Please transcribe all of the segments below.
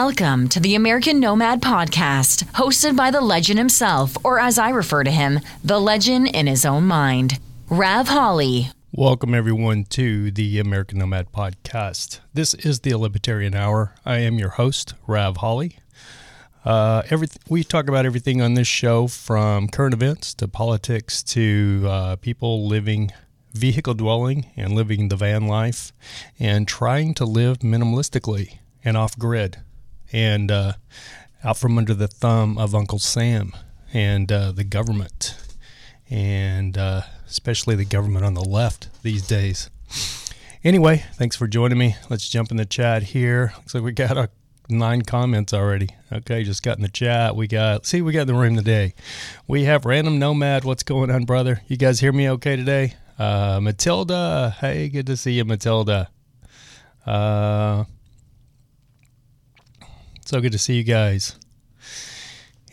Welcome to the American Nomad Podcast, hosted by the legend himself, or as I refer to him, the legend in his own mind, Rav Holly. Welcome, everyone, to the American Nomad Podcast. This is the Libertarian Hour. I am your host, Rav Holly. Uh, we talk about everything on this show from current events to politics to uh, people living vehicle dwelling and living the van life and trying to live minimalistically and off grid and uh, out from under the thumb of Uncle Sam and uh, the government, and uh, especially the government on the left these days. Anyway, thanks for joining me. Let's jump in the chat here. Looks like we got a nine comments already. Okay, just got in the chat. We got see we got in the room today. We have random nomad. What's going on, brother? You guys hear me okay today? Uh, Matilda, hey, good to see you, Matilda. Uh, so good to see you guys.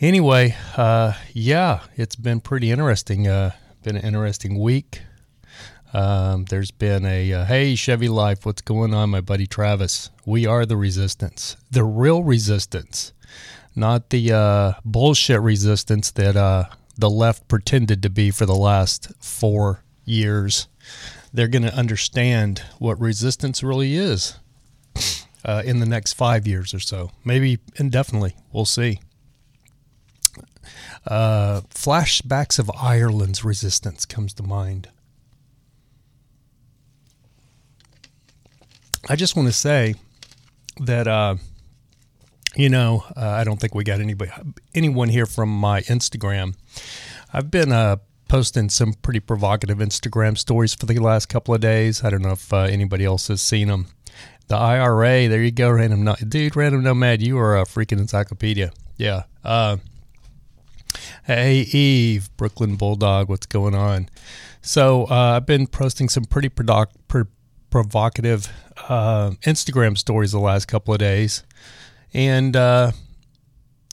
Anyway, uh, yeah, it's been pretty interesting. Uh, been an interesting week. Um, there's been a uh, hey Chevy Life, what's going on, my buddy Travis? We are the resistance, the real resistance, not the uh, bullshit resistance that uh, the left pretended to be for the last four years. They're going to understand what resistance really is uh, in the next five years or so, maybe indefinitely. We'll see. Uh, flashbacks of Ireland's resistance comes to mind. I just want to say that uh, you know uh, I don't think we got anybody anyone here from my Instagram. I've been uh, posting some pretty provocative Instagram stories for the last couple of days. I don't know if uh, anybody else has seen them. The IRA, there you go, random dude, random nomad. You are a freaking encyclopedia. Yeah. Uh, hey Eve, Brooklyn Bulldog, what's going on? So uh, I've been posting some pretty provocative uh, Instagram stories the last couple of days, and uh,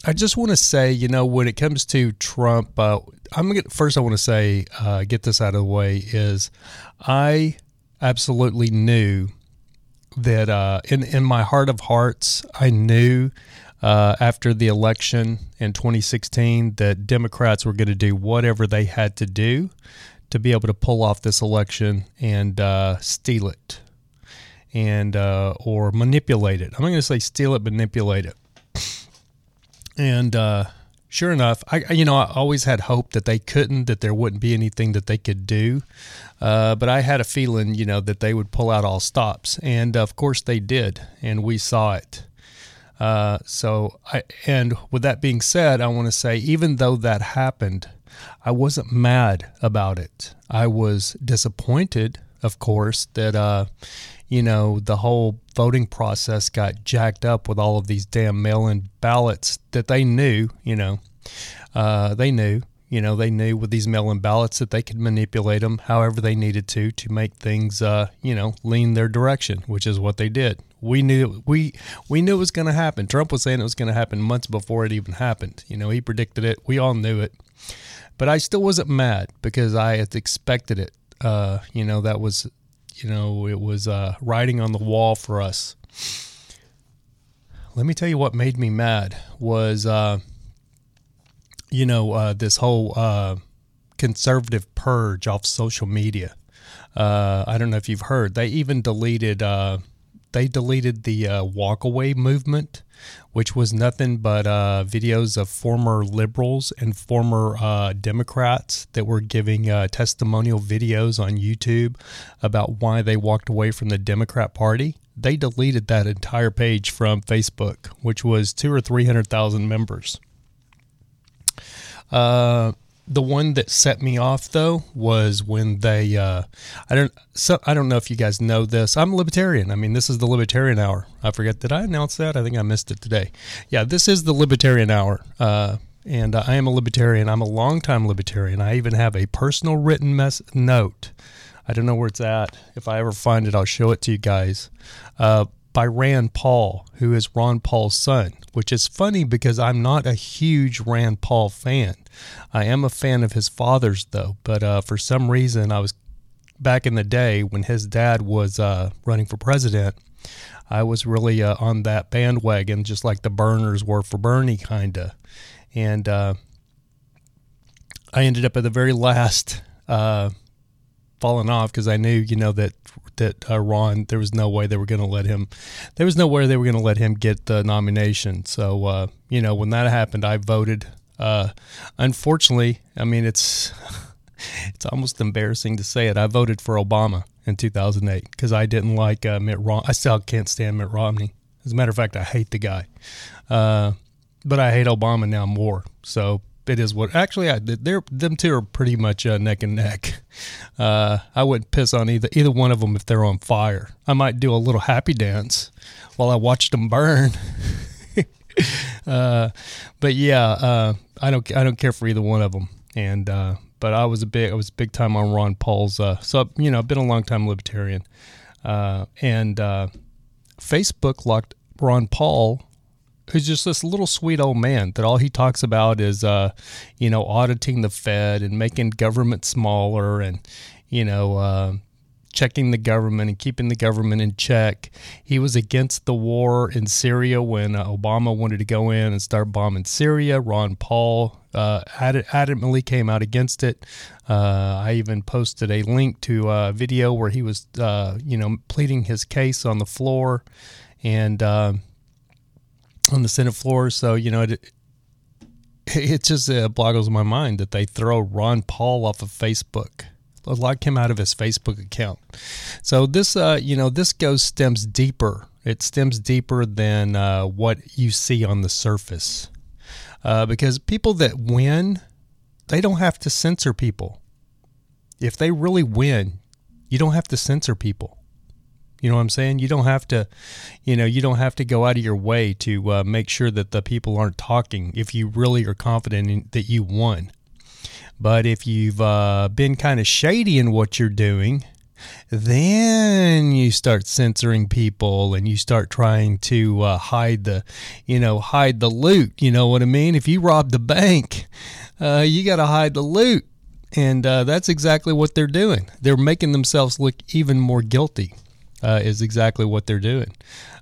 I just want to say, you know, when it comes to Trump, uh, I'm gonna first. I want to say, uh, get this out of the way. Is I absolutely knew that uh, in in my heart of hearts, I knew uh, after the election in 2016 that Democrats were going to do whatever they had to do to be able to pull off this election and uh, steal it and uh, or manipulate it. I'm going to say steal it, manipulate it. And uh, sure enough, I you know I always had hope that they couldn't, that there wouldn't be anything that they could do. Uh, but I had a feeling, you know, that they would pull out all stops, and of course they did, and we saw it. Uh, so I and with that being said, I want to say even though that happened, I wasn't mad about it. I was disappointed, of course, that uh, you know, the whole voting process got jacked up with all of these damn mail in ballots that they knew, you know, uh, they knew, you know, they knew with these mail in ballots that they could manipulate them however they needed to to make things, uh, you know, lean their direction, which is what they did. We knew we we knew it was going to happen. Trump was saying it was going to happen months before it even happened. You know, he predicted it. We all knew it, but I still wasn't mad because I had expected it. Uh, you know, that was you know, it was uh, writing on the wall for us. Let me tell you what made me mad was, uh, you know, uh, this whole uh, conservative purge off social media. Uh, I don't know if you've heard. They even deleted. Uh, they deleted the walkaway movement which was nothing but uh, videos of former liberals and former uh, Democrats that were giving uh, testimonial videos on YouTube about why they walked away from the Democrat Party. They deleted that entire page from Facebook, which was two or three hundred thousand members. Uh, the one that set me off though was when they uh, I don't so I don't know if you guys know this. I'm a libertarian. I mean, this is the libertarian hour. I forget did I announce that? I think I missed it today. Yeah, this is the libertarian hour. Uh, and I am a libertarian. I'm a longtime libertarian. I even have a personal written mess note. I don't know where it's at. If I ever find it, I'll show it to you guys. Uh, by Rand Paul, who is Ron Paul's son, which is funny because I'm not a huge Rand Paul fan. I am a fan of his father's, though, but uh, for some reason, I was back in the day when his dad was uh, running for president. I was really uh, on that bandwagon, just like the burners were for Bernie, kinda. And uh, I ended up at the very last falling off because I knew, you know, that that uh, Ron, there was no way they were going to let him. There was no way they were going to let him get the nomination. So, uh, you know, when that happened, I voted. Uh, unfortunately, I mean, it's it's almost embarrassing to say it. I voted for Obama in 2008 because I didn't like uh, Mitt Romney. I still can't stand Mitt Romney. As a matter of fact, I hate the guy. Uh, but I hate Obama now more. So it is what actually I, they're them two are pretty much uh, neck and neck. Uh, I wouldn't piss on either either one of them if they're on fire. I might do a little happy dance while I watched them burn. uh, but yeah, uh, I don't I don't care for either one of them. And uh, but I was a big I was big time on Ron Paul's. Uh, so you know, I've been a long time libertarian, and Facebook locked Ron Paul who's just this little sweet old man that all he talks about is, uh, you know, auditing the Fed and making government smaller and, you know, uh, checking the government and keeping the government in check. He was against the war in Syria when uh, Obama wanted to go in and start bombing Syria. Ron Paul uh, adamantly came out against it. Uh, I even posted a link to a video where he was, uh, you know, pleading his case on the floor. And, uh, on the Senate floor. So you know, it it just uh, boggles my mind that they throw Ron Paul off of Facebook. Lock him out of his Facebook account. So this, uh, you know, this goes stems deeper. It stems deeper than uh, what you see on the surface, uh, because people that win, they don't have to censor people. If they really win, you don't have to censor people. You know what I'm saying? You don't have to, you know, you don't have to go out of your way to uh, make sure that the people aren't talking if you really are confident in, that you won. But if you've uh, been kind of shady in what you're doing, then you start censoring people and you start trying to uh, hide the, you know, hide the loot. You know what I mean? If you rob the bank, uh, you got to hide the loot. And uh, that's exactly what they're doing. They're making themselves look even more guilty uh, is exactly what they're doing.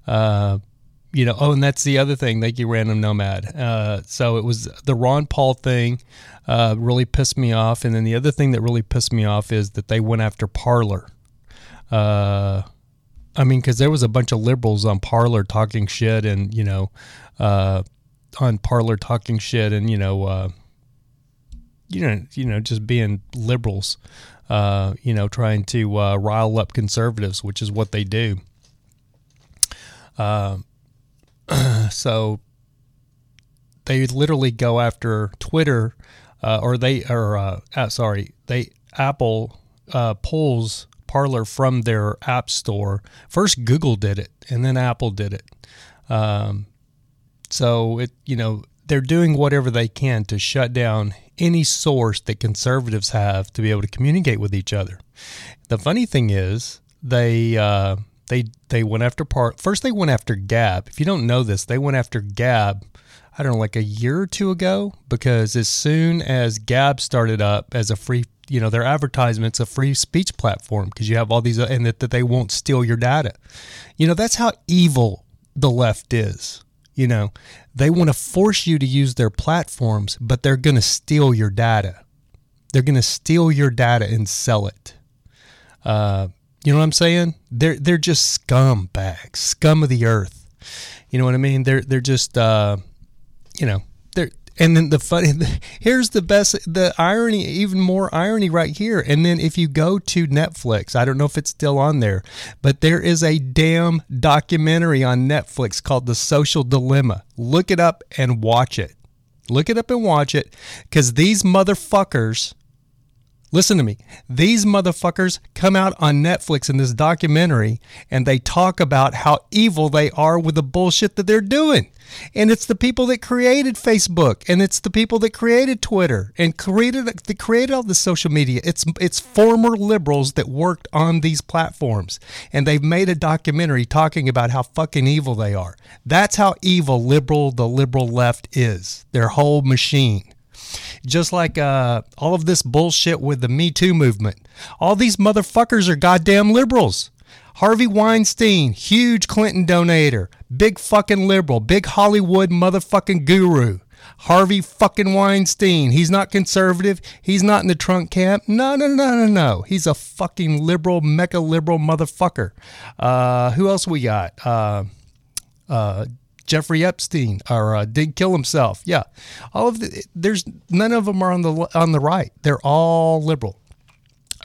Uh, you know, oh, and that's the other thing. Thank you, Random Nomad. Uh, so it was the Ron Paul thing uh, really pissed me off, and then the other thing that really pissed me off is that they went after Parler. Uh, I mean, because there was a bunch of liberals on Parler talking shit, and you know, uh, on Parler talking shit, and you know, uh, you know, you know, just being liberals uh, you know, trying to uh, rile up conservatives, which is what they do. Uh, so they literally go after Twitter, uh, or they or uh, uh, sorry, they Apple pulls Parler from their app store. First, Google did it, and then Apple did it. Um, so it you know they're doing whatever they can to shut down any source that conservatives have to be able to communicate with each other. The funny thing is, they uh, they they went after part. First, they went after Gab. If you don't know this, they went after Gab. I don't know, like a year or two ago, because as soon as Gab started up as a free, you know, their advertisements a free speech platform because you have all these, and that, that they won't steal your data. You know, that's how evil the left is. You know, they want to force you to use their platforms, but they're going to steal your data. They're going to steal your data and sell it. Uh, you know what I'm saying? They're they're just scumbags, scum of the earth. You know what I mean? They're they're just uh, you know they're and then the funny, here's the best, the irony, even more irony right here. And then if you go to Netflix, I don't know if it's still on there, but there is a damn documentary on Netflix called The Social Dilemma. Look it up and watch it. Look it up and watch it because these motherfuckers Listen to me. These motherfuckers come out on Netflix in this documentary and they talk about how evil they are with the bullshit that they're doing. And it's the people that created Facebook and it's the people that created Twitter and created that created all the social media. It's it's former liberals that worked on these platforms and they've made a documentary talking about how fucking evil they are. That's how evil liberal the liberal left is. Their whole machine. Just like uh, all of this bullshit with the Me Too movement. All these motherfuckers are goddamn liberals. Harvey Weinstein, huge Clinton donator, big fucking liberal, big Hollywood motherfucking guru. Harvey fucking Weinstein. He's not conservative. He's not in the Trump camp. No, no, no, no, no. He's a fucking liberal, mecha liberal motherfucker. Uh, who else we got? Uh, uh, Jeffrey Epstein or uh, did kill himself. Yeah, all of the there's none of them are on the on the right. They're all liberal.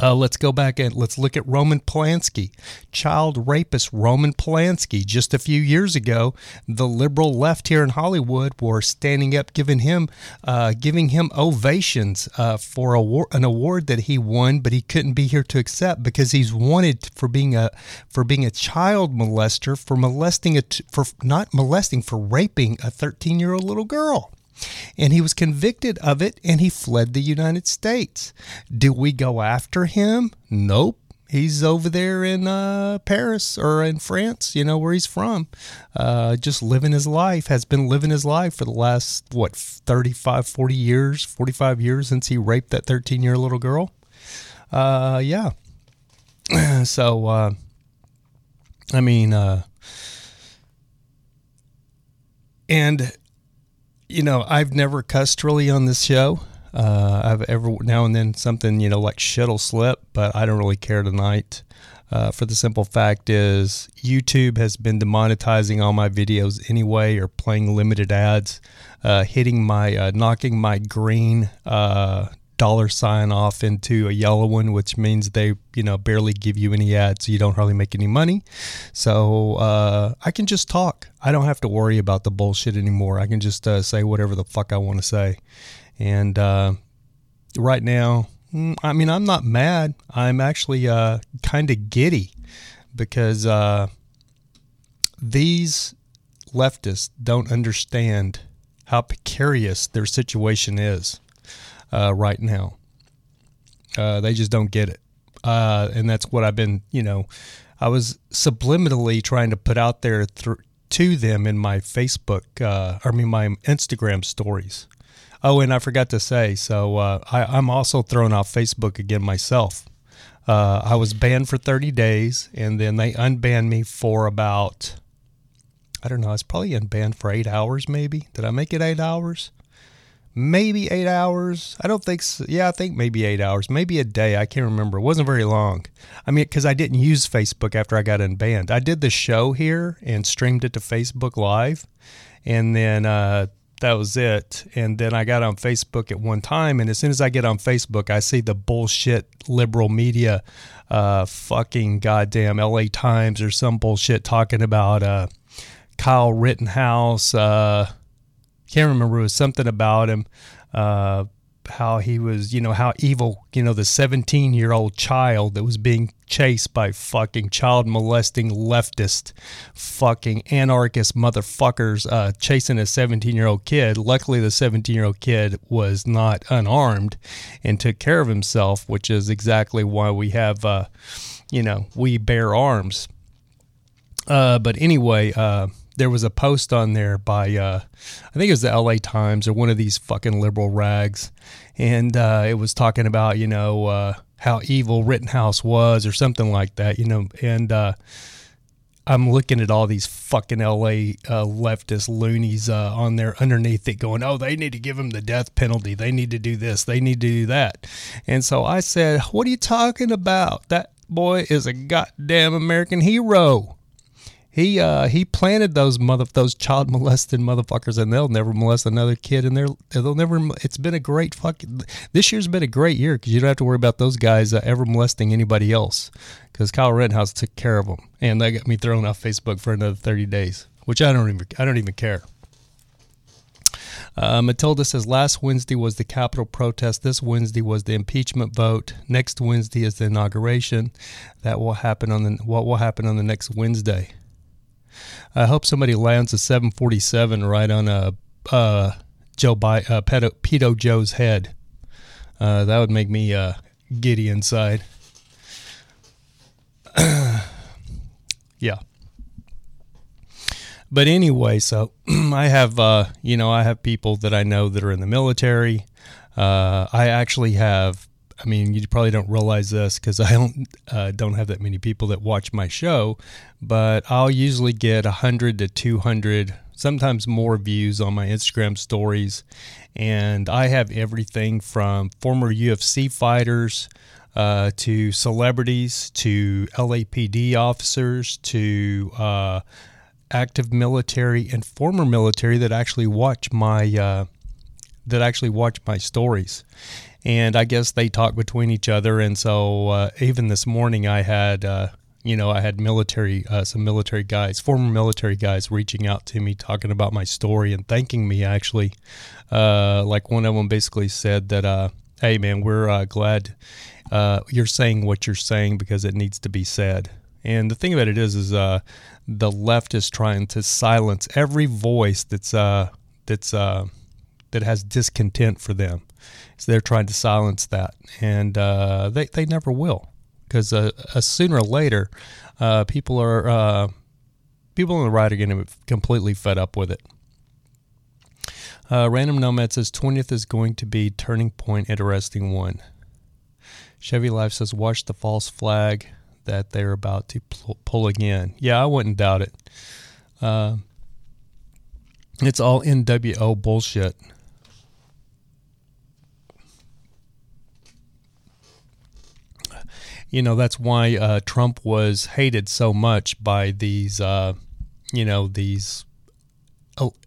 Uh, let's go back and let's look at Roman Polanski, child rapist Roman Polanski. Just a few years ago, the liberal left here in Hollywood were standing up, giving him, uh, giving him ovations uh, for a, an award that he won, but he couldn't be here to accept because he's wanted for being a for being a child molester, for molesting a for not molesting, for raping a 13 year old little girl and he was convicted of it and he fled the United States. Do we go after him? Nope. He's over there in uh, Paris or in France, you know, where he's from, uh, just living his life, has been living his life for the last, what, 35, 40 years, 45 years since he raped that 13 year little girl. Uh, yeah. so, uh, I mean, uh, and you know, I've never cussed really on this show. Uh, I've ever now and then something you know like shit'll slip, but I don't really care tonight. Uh, for the simple fact is YouTube has been demonetizing all my videos anyway, or playing limited ads, uh, hitting my uh, knocking my green uh, dollar sign off into a yellow one, which means they, you know, barely give you any ads, so you don't hardly make any money. So uh, I can just talk. I don't have to worry about the bullshit anymore. I can just uh, say whatever the fuck I want to say. And uh, right now, mm, I mean, I'm not mad. I'm actually uh, kind of giddy because uh, these leftists don't understand how precarious their situation is uh, right now. Uh, they just don't get it. Uh, and that's what I've been, you know, I was subliminally trying to put out there th- to them in my Facebook, uh, I mean, my Instagram stories. Oh, and I forgot to say, so uh, I, am also thrown off Facebook again myself. Uh, I was banned for 30 days, and then they unbanned me for about, I don't know, I was probably unbanned for eight hours, maybe. Did I make it eight hours? Maybe eight hours. I don't think so. Yeah, I think maybe eight hours, maybe a day. I can't remember. It wasn't very long. I mean, because I didn't use Facebook after I got unbanned. I did the show here and streamed it to Facebook Live. And then uh, that was it. And then I got on Facebook at one time. And as soon as I get on Facebook, I see the bullshit liberal media, uh, fucking goddamn LA Times or some bullshit talking about uh, Kyle Rittenhouse. Uh, can't remember. It was something about him, uh, how he was, you know, how evil, you know, the 17 year old child that was being chased by fucking child molesting leftist, fucking anarchist motherfuckers uh, chasing a 17 year old kid. Luckily, the 17 year old kid was not unarmed and took care of himself, which is exactly why we have, uh, you know, we bear arms. Uh, but anyway, uh, there was a post on there by uh, I think it was the L.A. Times or one of these fucking liberal rags, and uh, it was talking about you know uh, how evil Rittenhouse was or something like that, you know, and uh, I'm looking at all these fucking L.A. Uh, leftist loonies uh, on there underneath it, going, "Oh, they need to give him the death penalty. They need to do this. They need to do that." And so I said, "What are you talking about? That boy is a goddamn American hero." He uh, he planted those mother those child molested motherfuckers, and they'll never molest another kid, and they'll they'll never. It's been a great fucking. This year's been a great year because you don't have to worry about those guys uh, ever molesting anybody else, because Kyle Rittenhouse took care of them, and that got me thrown off Facebook for another thirty days, which I don't even I don't even care. Uh, Matilda says last Wednesday was the Capitol protest. This Wednesday was the impeachment vote. Next Wednesday is the inauguration. That will happen on the what will happen on the next Wednesday. I hope somebody lands a 747 right on a uh, Joe Bi- uh, Pedo, Pedo Joe's head. Uh, that would make me uh, giddy inside. yeah. But anyway, so I have uh, you know I have people that I know that are in the military. Uh, I actually have I mean, you probably don't realize this because I don't uh, don't have that many people that watch my show, but I'll usually get hundred to two hundred, sometimes more views on my Instagram stories, and I have everything from former UFC fighters. Uh, to celebrities, to LAPD officers, to uh, active military and former military that actually watch my uh, that actually watch my stories and I guess they talk between each other. And so uh, even this morning, I had uh, you know I had military uh, some military guys, former military guys, reaching out to me talking about my story and thanking me. Actually, uh, like one of them basically said that, uh, "Hey man, we're uh, glad you're saying what you're saying because it needs to be said." And the thing about it is, is the left is trying to silence every voice that's that's that has discontent for them. So they're trying to silence that, and uh, they they never will, because uh, uh, sooner or later, uh, people are uh, people on the right are going to be completely fed up with it. Uh, Random Nomad says 20th is going to be turning point, interesting one. Chevy Life says watch the false flag that they're about to pull again. Yeah, I wouldn't doubt it. it's all NWO bullshit. You know that's why uh, Trump was hated so much by these uh, you know these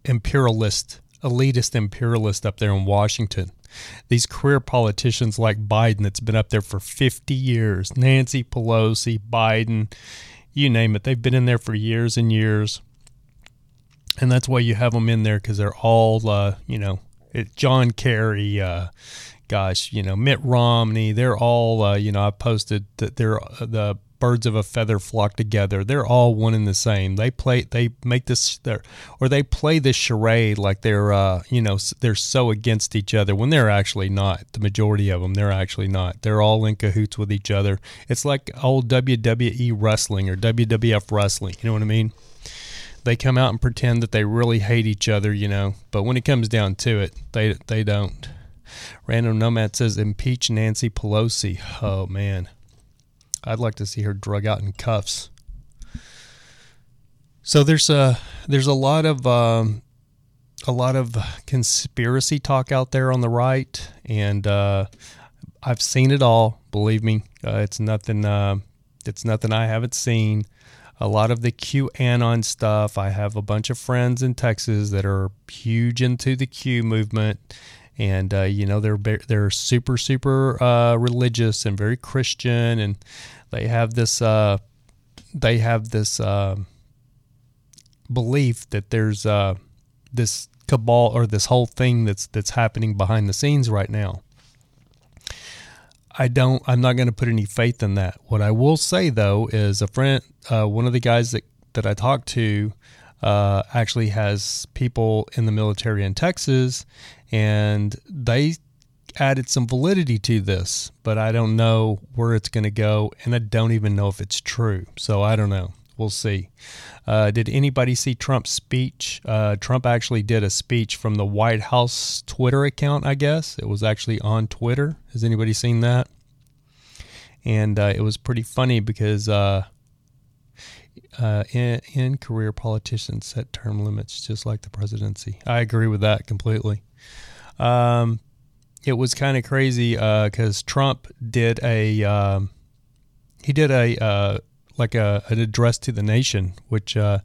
imperialist elitist imperialist up there in Washington. These career politicians like Biden that's been up there for 50 years, Nancy Pelosi, Biden, you name it. They've been in there for years and years. And that's why you have them in there because they're all, uh, you know, John Kerry, uh, gosh, you know, Mitt Romney, they're all, uh, you know, I posted that they're uh, the birds of a feather flock together. They're all one and the same. They play, they make this, or they play this charade like they're, uh, you know, they're so against each other when they're actually not. The majority of them, they're actually not. They're all in cahoots with each other. It's like old WWE wrestling or WWF wrestling. You know what I mean? They come out and pretend that they really hate each other, you know, but when it comes down to it, they they don't. Random Nomad says impeach Nancy Pelosi. Oh man, I'd like to see her drug out in cuffs. So there's a there's a lot of um, a lot of conspiracy talk out there on the right, and uh, I've seen it all. Believe me, uh, it's nothing. Uh, it's nothing I haven't seen. A lot of the QAnon stuff. I have a bunch of friends in Texas that are huge into the Q movement, and uh, you know they're they're super super uh, religious and very Christian, and they have this uh, they have this um, belief that there's uh, this cabal or this whole thing that's that's happening behind the scenes right now. I don't. I'm not going to put any faith in that. What I will say though is a friend, uh, one of the guys that that I talked to, uh, actually has people in the military in Texas, and they added some validity to this, but I don't know where it's going to go, and I don't even know if it's true. So I don't know. We'll see. Uh, did anybody see Trump's speech? Uh, Trump actually did a speech from the White House Twitter account, I guess. It was actually on Twitter. Has anybody seen that? And uh, it was pretty funny because uh, uh, in, in career politicians set term limits just like the presidency. I agree with that completely. Um, it was kind of crazy because uh, Trump did a um, he did a uh, like a an address to the nation, which uh,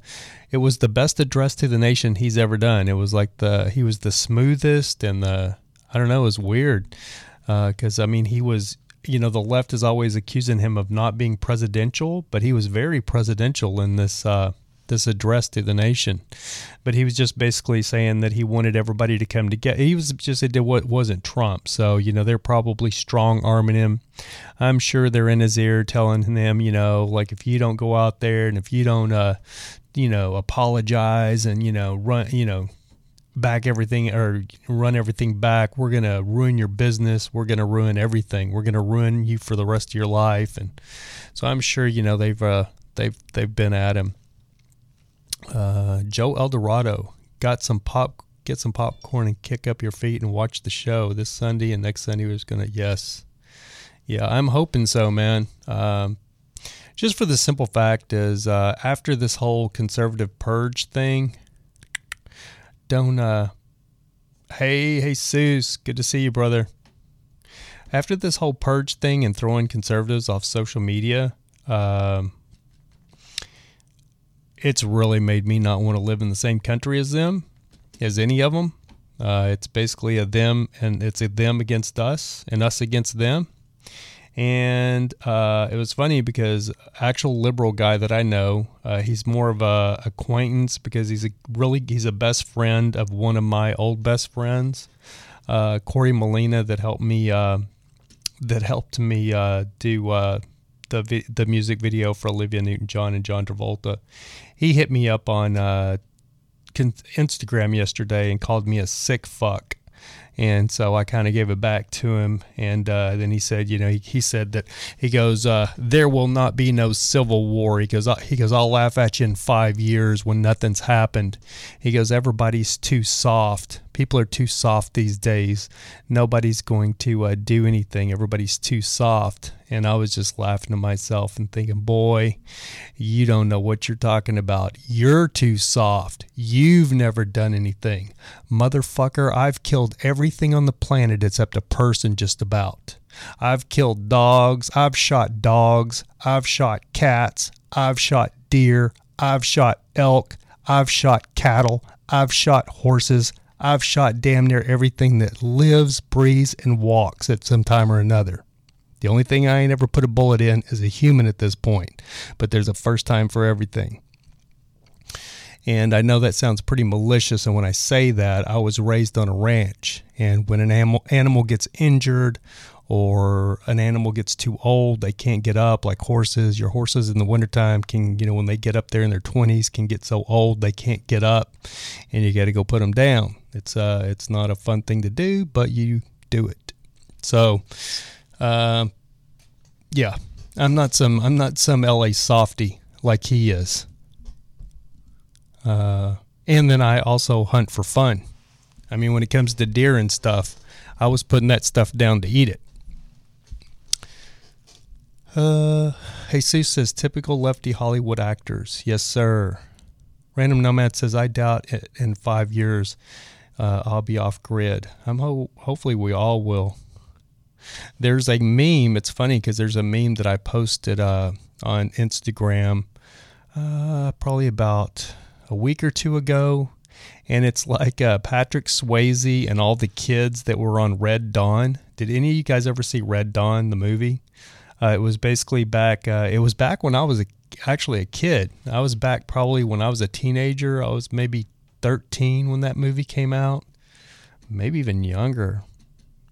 it was the best address to the nation he's ever done. It was like the he was the smoothest and the I don't know, it was weird because uh, I mean he was you know the left is always accusing him of not being presidential, but he was very presidential in this uh, this address to the nation. But he was just basically saying that he wanted everybody to come together. He was just it wasn't Trump, so you know they're probably strong arming him. I'm sure they're in his ear telling him, you know, like if you don't go out there and if you don't, uh, you know, apologize and you know run, you know back everything or run everything back. We're going to ruin your business. We're going to ruin everything. We're going to ruin you for the rest of your life. And so I'm sure, you know, they've, uh, they've, they've been at him. Uh, Joe Eldorado got some pop, get some popcorn and kick up your feet and watch the show this Sunday and next Sunday. Was gonna yes, Yeah, I'm hoping so, man. Um, just for the simple fact is, uh, after this whole conservative purge thing, don't. Uh, hey, hey, Seuss, good to see you, brother. After this whole purge thing and throwing conservatives off social media, um, it's really made me not want to live in the same country as them, as any of them. Uh, it's basically a them and it's a them against us and us against them. And uh, it was funny because actual liberal guy that I know, uh, he's more of a acquaintance because he's a really he's a best friend of one of my old best friends, uh, Corey Molina, that helped me uh, that helped me uh, do the vi- the music video for Olivia Newton-John and John Travolta. He hit me up on Instagram yesterday and called me a sick fuck. And so I kind of gave it back to him. And uh, then he said, you know, he, he said that he goes, uh, there will not be no civil war. He goes, he goes, I'll laugh at you in five years when nothing's happened. He goes, everybody's too soft. People are too soft these days. Nobody's going to uh, do anything. Everybody's too soft. And I was just laughing to myself and thinking, boy, you don't know what you're talking about. You're too soft. You've never done anything. Motherfucker, I've killed everything on the planet except a person, just about. I've killed dogs. I've shot dogs. I've shot cats. I've shot deer. I've shot elk. I've shot cattle. I've shot horses. I've shot damn near everything that lives, breathes, and walks at some time or another. The only thing I ain't ever put a bullet in is a human at this point, but there's a first time for everything. And I know that sounds pretty malicious. And when I say that, I was raised on a ranch. And when an animal, animal gets injured or an animal gets too old, they can't get up, like horses. Your horses in the wintertime can, you know, when they get up there in their 20s, can get so old they can't get up and you got to go put them down. It's, uh, it's not a fun thing to do, but you do it. So, uh, yeah, I'm not some, I'm not some LA softy like he is. Uh, and then I also hunt for fun. I mean, when it comes to deer and stuff, I was putting that stuff down to eat it. Uh, Jesus says typical lefty Hollywood actors. Yes, sir. Random Nomad says I doubt it in five years uh, I'll be off grid. I'm ho- hopefully we all will. There's a meme. It's funny because there's a meme that I posted uh, on Instagram uh, probably about a week or two ago, and it's like uh, Patrick Swayze and all the kids that were on Red Dawn. Did any of you guys ever see Red Dawn, the movie? Uh, it was basically back. Uh, it was back when I was a, actually a kid. I was back probably when I was a teenager. I was maybe 13 when that movie came out, maybe even younger.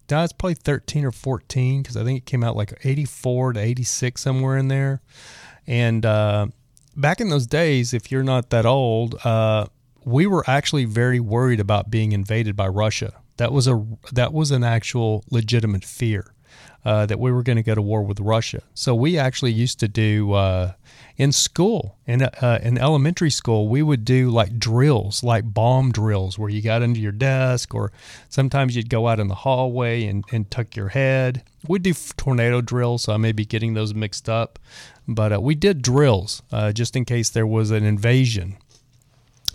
No, it's probably 13 or 14 because I think it came out like 84 to 86 somewhere in there. And uh, back in those days, if you're not that old, uh, we were actually very worried about being invaded by Russia. That was a that was an actual legitimate fear uh, that we were going to go to war with Russia. So we actually used to do uh, in school, in uh, in elementary school, we would do like drills, like bomb drills, where you got under your desk, or sometimes you'd go out in the hallway and, and tuck your head. We'd do tornado drills, so I may be getting those mixed up, but uh, we did drills uh, just in case there was an invasion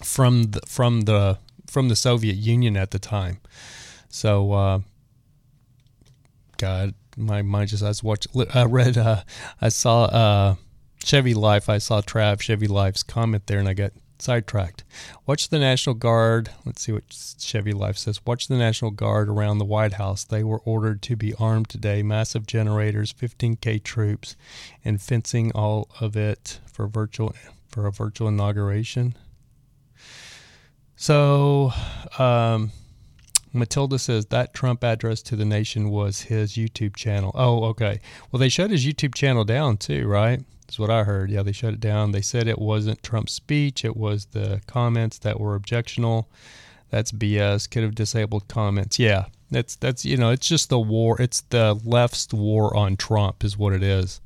from the, from the from the Soviet Union at the time. So, uh, God, my mind just I was watching. I read. Uh, I saw uh, Chevy Life. I saw Trav Chevy Life's comment there, and I got sidetracked. Watch the National Guard. Let's see what Chevy Life says. Watch the National Guard around the White House. They were ordered to be armed today. Massive generators, 15k troops, and fencing all of it for virtual for a virtual inauguration. So, um, Matilda says that Trump address to the nation was his YouTube channel. Oh, okay. Well, they shut his YouTube channel down too, right? That's what I heard. Yeah, they shut it down. They said it wasn't Trump's speech, it was the comments that were objectionable. That's BS. Could have disabled comments. Yeah, that's that's you know, it's just the war. It's the left's war on Trump, is what it is.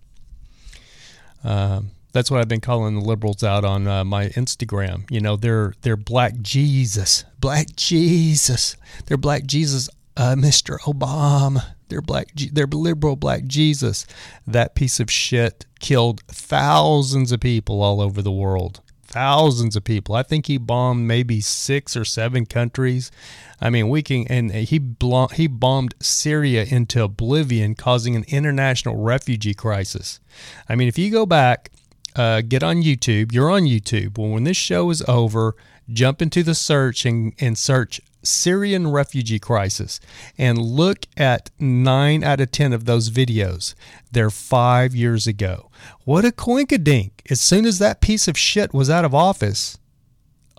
Um, that's what I've been calling the liberals out on uh, my Instagram. You know, they're they're black Jesus, black Jesus. They're black Jesus, uh, Mr. Obama. Their black, their liberal black Jesus. That piece of shit killed thousands of people all over the world. Thousands of people. I think he bombed maybe six or seven countries. I mean, we can, and he blo- he bombed Syria into oblivion, causing an international refugee crisis. I mean, if you go back, uh, get on YouTube. You're on YouTube. Well, when this show is over, jump into the search and, and search Syrian refugee crisis and look at nine out of 10 of those videos. They're five years ago. What a coinkydink. As soon as that piece of shit was out of office,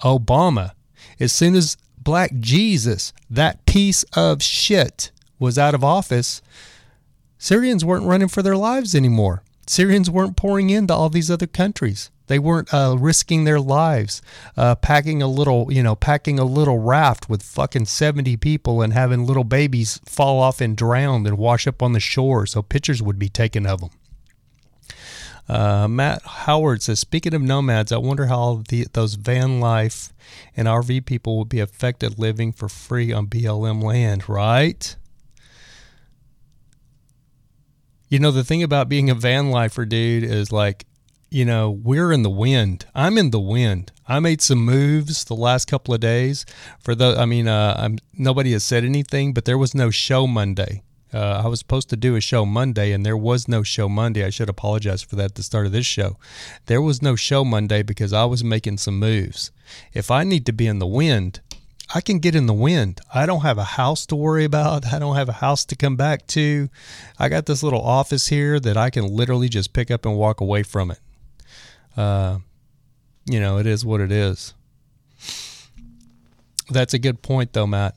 Obama, as soon as Black Jesus, that piece of shit, was out of office, Syrians weren't running for their lives anymore. Syrians weren't pouring into all these other countries. They weren't uh, risking their lives, uh, packing a little, you know, packing a little raft with fucking 70 people and having little babies fall off and drown and wash up on the shore so pictures would be taken of them. Uh, Matt Howard says, speaking of nomads, I wonder how the, those van life and RV people will be affected living for free on BLM land, right? You know, the thing about being a van lifer, dude, is like, you know, we're in the wind. I'm in the wind. I made some moves the last couple of days. For the, I mean, uh, I'm, nobody has said anything, but there was no show Monday. Uh, I was supposed to do a show Monday, and there was no show Monday. I should apologize for that at the start of this show. There was no show Monday because I was making some moves. If I need to be in the wind, I can get in the wind. I don't have a house to worry about. I don't have a house to come back to. I got this little office here that I can literally just pick up and walk away from it uh, you know, it is what it is. That's a good point, though, Matt.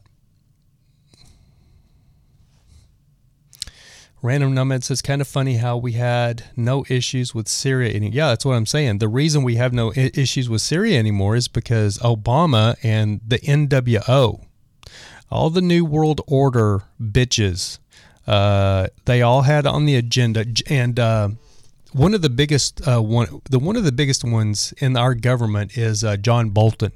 Random Nomad says, kind of funny how we had no issues with Syria. And yeah, that's what I'm saying. The reason we have no I- issues with Syria anymore is because Obama and the NWO, all the New World Order bitches, uh, they all had on the agenda. And uh, one of the biggest uh, one the one of the biggest ones in our government is uh, John Bolton,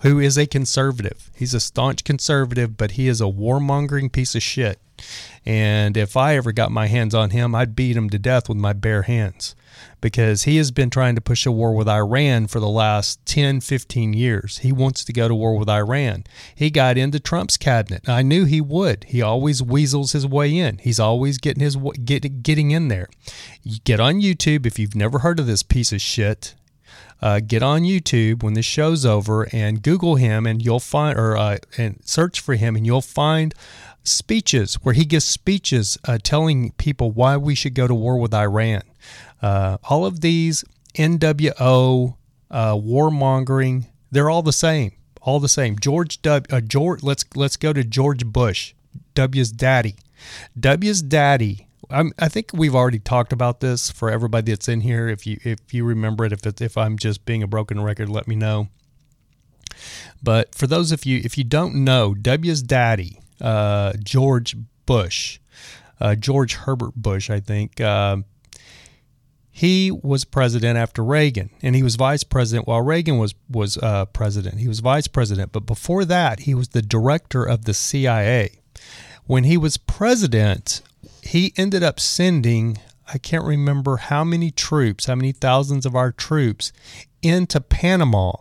who is a conservative. He's a staunch conservative, but he is a warmongering piece of shit. And if I ever got my hands on him, I'd beat him to death with my bare hands because he has been trying to push a war with Iran for the last 10, 15 years. He wants to go to war with Iran. He got into Trump's cabinet. I knew he would. He always weasels his way in. He's always getting his get, getting in there. You get on YouTube if you've never heard of this piece of shit. Uh, get on YouTube when this show's over and Google him, and you'll find or uh, and search for him, and you'll find speeches where he gives speeches uh, telling people why we should go to war with Iran. Uh, all of these NWO uh, warmongering, they're all the same. All the same. George W. Uh, George. Let's let's go to George Bush, W's daddy. W's daddy. I'm, I think we've already talked about this for everybody that's in here. If you if you remember it, if it, if I'm just being a broken record, let me know. But for those of you if you don't know, W's daddy, uh, George Bush, uh, George Herbert Bush, I think. Uh, he was president after Reagan, and he was vice president while Reagan was was uh, president. He was vice president, but before that, he was the director of the CIA. When he was president, he ended up sending I can't remember how many troops, how many thousands of our troops into Panama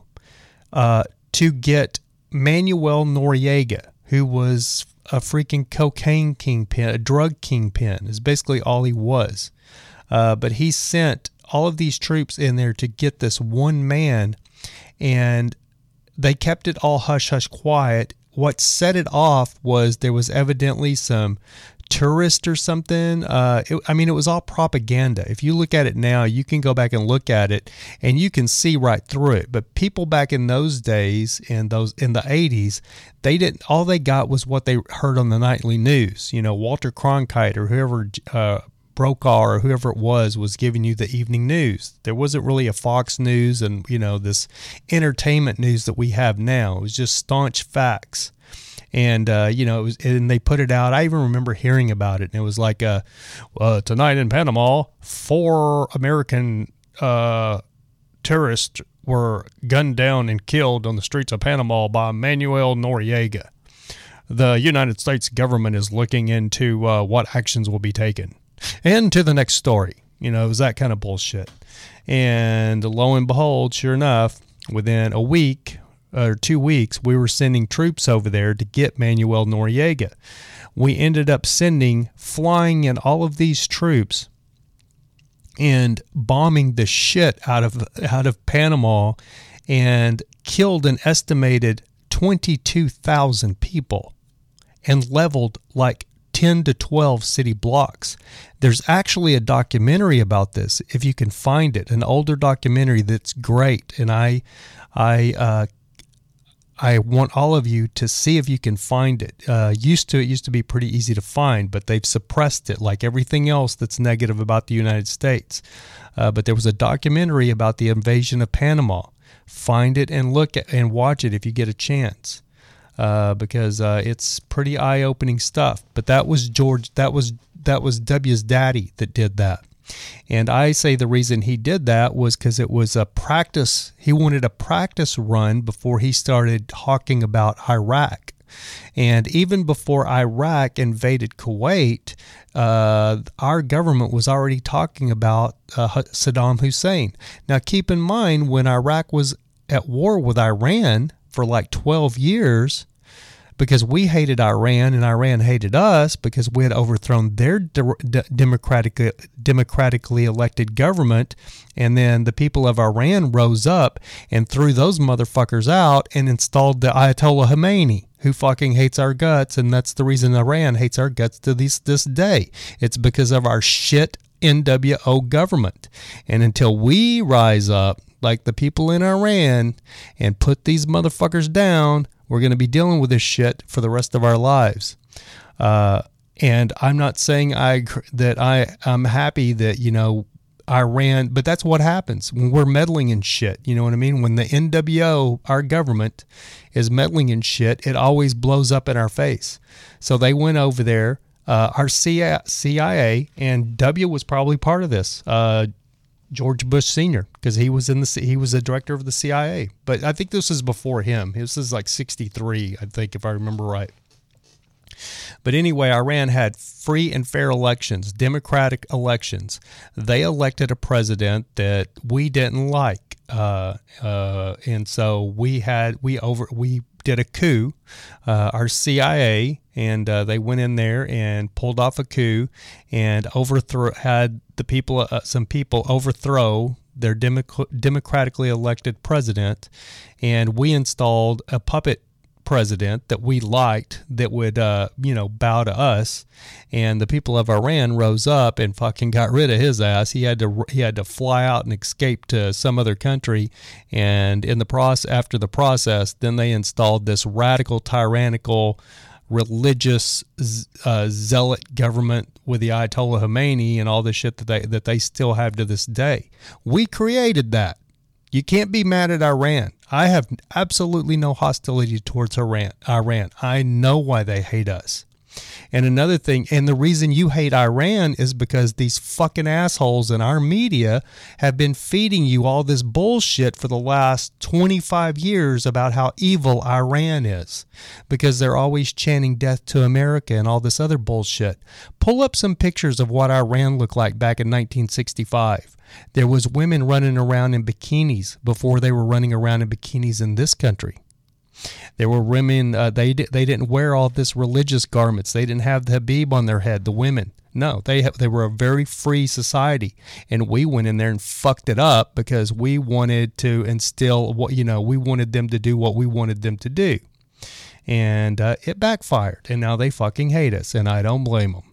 uh, to get Manuel Noriega, who was a freaking cocaine kingpin, a drug kingpin, is basically all he was. Uh, but he sent all of these troops in there to get this one man, and they kept it all hush hush quiet. What set it off was there was evidently some tourist or something. Uh, it, I mean, it was all propaganda. If you look at it now, you can go back and look at it, and you can see right through it. But people back in those days, in those in the '80s, they didn't. All they got was what they heard on the nightly news. You know, Walter Cronkite or whoever. Uh, Brokaw or whoever it was was giving you the evening news. There wasn't really a Fox News and you know this entertainment news that we have now. It was just staunch facts, and uh, you know it was. And they put it out. I even remember hearing about it, and it was like, uh, uh, tonight in Panama, four American uh, tourists were gunned down and killed on the streets of Panama by Manuel Noriega. the United States government is looking into uh, what actions will be taken. And to the next story. You know, it was that kind of bullshit. And lo and behold, sure enough, within a week or two weeks, we were sending troops over there to get Manuel Noriega. We ended up sending, flying in all of these troops and bombing the shit out of out of Panama and killed an estimated 22,000 people and leveled like 10 to 12 city blocks. There's actually a documentary about this if you can find it, an older documentary that's great and I I uh, I want all of you to see if you can find it. Uh, used to it used to be pretty easy to find, but they've suppressed it like everything else that's negative about the United States. Uh, but there was a documentary about the invasion of Panama. Find it and look at and watch it if you get a chance, uh, because uh, it's pretty eye-opening stuff. But that was George. That was that was W's daddy that did that. And I say the reason he did that was because it was a practice. He wanted a practice run before he started talking about Iraq. And even before Iraq invaded Kuwait, uh, our government was already talking about uh, Saddam Hussein. Now, keep in mind, when Iraq was at war with Iran for like 12 years, because we hated Iran and Iran hated us because we had overthrown their de- democratic, democratically elected government. And then the people of Iran rose up and threw those motherfuckers out and installed the Ayatollah Khomeini who fucking hates our guts, and that's the reason Iran hates our guts to this this day. It's because of our shit NWO government. And until we rise up like the people in Iran and put these motherfuckers down, we're going to be dealing with this shit for the rest of our lives. Uh, and I'm not saying I that I I'm happy that you know Iran, but that's what happens when we're meddling in shit. You know what I mean? When the NWO, our government, is meddling in shit, it always blows up in our face. So they went over there. Uh, our CIA and W was probably part of this. Uh, George Bush Senior because he was in the he was the director of the CIA. But I think this is before him. This is like 63, I think if I remember right. But anyway, Iran had free and fair elections, democratic elections. They elected a president that we didn't like, uh, uh, and so we had we over we did a coup. Uh, our CIA and uh, they went in there and pulled off a coup and overthrow had the people uh, some people overthrow their democratically elected president, and we installed a puppet president that we liked that would, uh, you know, bow to us. And the people of Iran rose up and fucking got rid of his ass. He had to he had to fly out and escape to some other country. And in the process, after the process, then they installed this radical, tyrannical, religious uh, zealot government with the Ayatollah Khomeini and all the shit that they that they still have to this day. We created that. You can't be mad at Iran. I have absolutely no hostility towards Iran. Iran. I know why they hate us. And another thing, and the reason you hate Iran is because these fucking assholes in our media have been feeding you all this bullshit for the last 25 years about how evil Iran is. Because they're always chanting death to America and all this other bullshit. Pull up some pictures of what Iran looked like back in 1965. There was women running around in bikinis before they were running around in bikinis in this country. There were women. Uh, they they didn't wear all this religious garments. They didn't have the habib on their head. The women. No, they they were a very free society, and we went in there and fucked it up because we wanted to instill what you know. We wanted them to do what we wanted them to do, and uh, it backfired. And now they fucking hate us, and I don't blame them.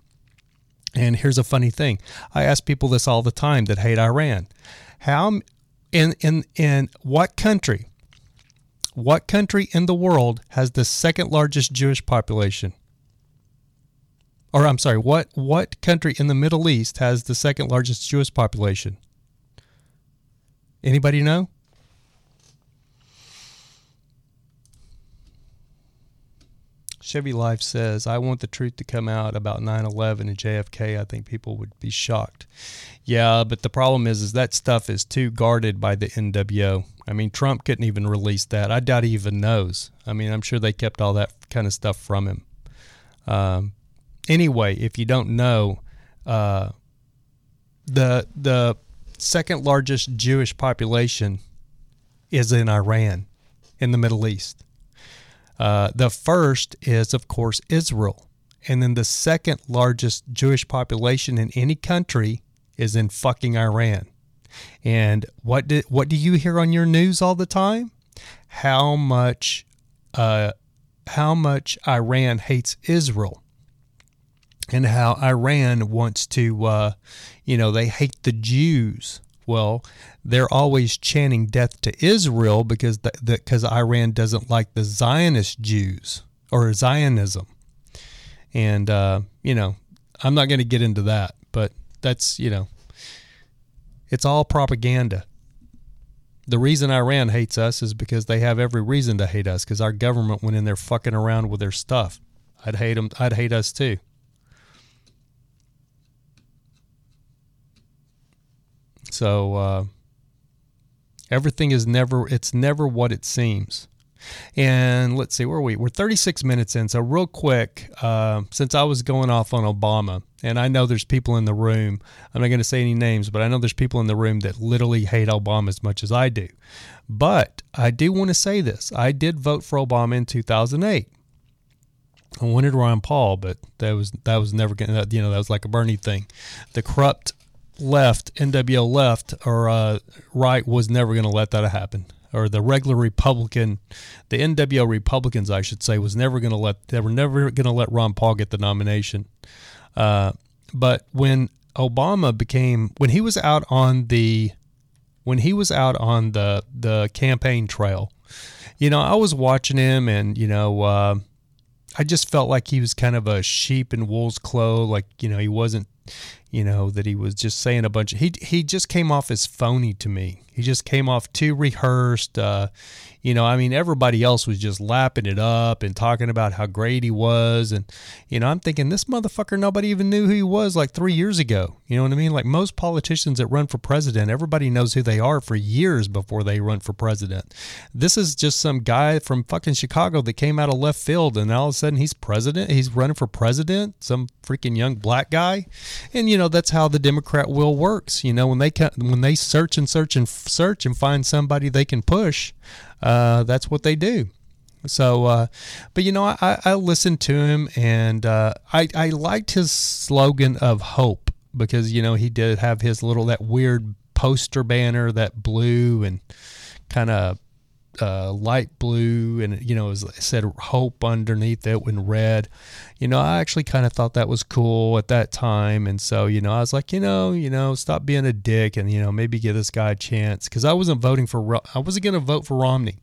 And here's a funny thing: I ask people this all the time that hate Iran. How in in in what country what country in the world has the second largest Jewish population? Or I'm sorry, what what country in the Middle East has the second largest Jewish population? Anybody know? Chevy Life says, I want the truth to come out about 9 11 and JFK. I think people would be shocked. Yeah, but the problem is, is that stuff is too guarded by the NWO. I mean, Trump couldn't even release that. I doubt he even knows. I mean, I'm sure they kept all that kind of stuff from him. Um, anyway, if you don't know, uh, the the second largest Jewish population is in Iran, in the Middle East. Uh, the first is, of course, Israel. And then the second largest Jewish population in any country is in fucking Iran. And what do, what do you hear on your news all the time? How much uh, how much Iran hates Israel and how Iran wants to, uh, you know, they hate the Jews. Well, they're always chanting death to Israel because because Iran doesn't like the Zionist Jews or Zionism, and uh, you know, I'm not going to get into that, but that's you know, it's all propaganda. The reason Iran hates us is because they have every reason to hate us because our government went in there fucking around with their stuff. I'd hate them. I'd hate us too. So uh, everything is never it's never what it seems. And let's see, where we? We're 36 minutes in. So, real quick, uh, since I was going off on Obama, and I know there's people in the room, I'm not going to say any names, but I know there's people in the room that literally hate Obama as much as I do. But I do want to say this I did vote for Obama in 2008. I wanted Ron Paul, but that was that was never to, you know, that was like a Bernie thing. The corrupt left, NWO left or uh, right was never going to let that happen. Or the regular Republican, the NWO Republicans, I should say, was never going to let they were never going to let Ron Paul get the nomination. Uh, but when Obama became when he was out on the when he was out on the the campaign trail, you know, I was watching him, and you know, uh, I just felt like he was kind of a sheep in wool's cloth. Like you know, he wasn't you know that he was just saying a bunch of, he he just came off as phony to me. He just came off too rehearsed uh, you know i mean everybody else was just lapping it up and talking about how great he was. And you know i'm thinking this motherfucker nobody even knew who he was like three years ago. You know what i mean? Like most politicians that run for president everybody knows who they are for years before they run for president. This is just some guy from fucking chicago that came out of left field and all of a sudden he's president he's running for president some freaking young black guy and you know that's how the Democrat will works. You know when they when they search and search and search and find somebody they can push, uh, that's what they do. So, uh, but you know, I, I listened to him and uh, I I liked his slogan of hope because you know he did have his little that weird poster banner that blue and kind of uh, light blue and you know it said hope underneath it in red. You know i actually kind of thought that was cool at that time. And so you know i was like you know you know stop being a dick and you know maybe give this guy a chance. Because i wasn't voting for i wasn't going to vote for romney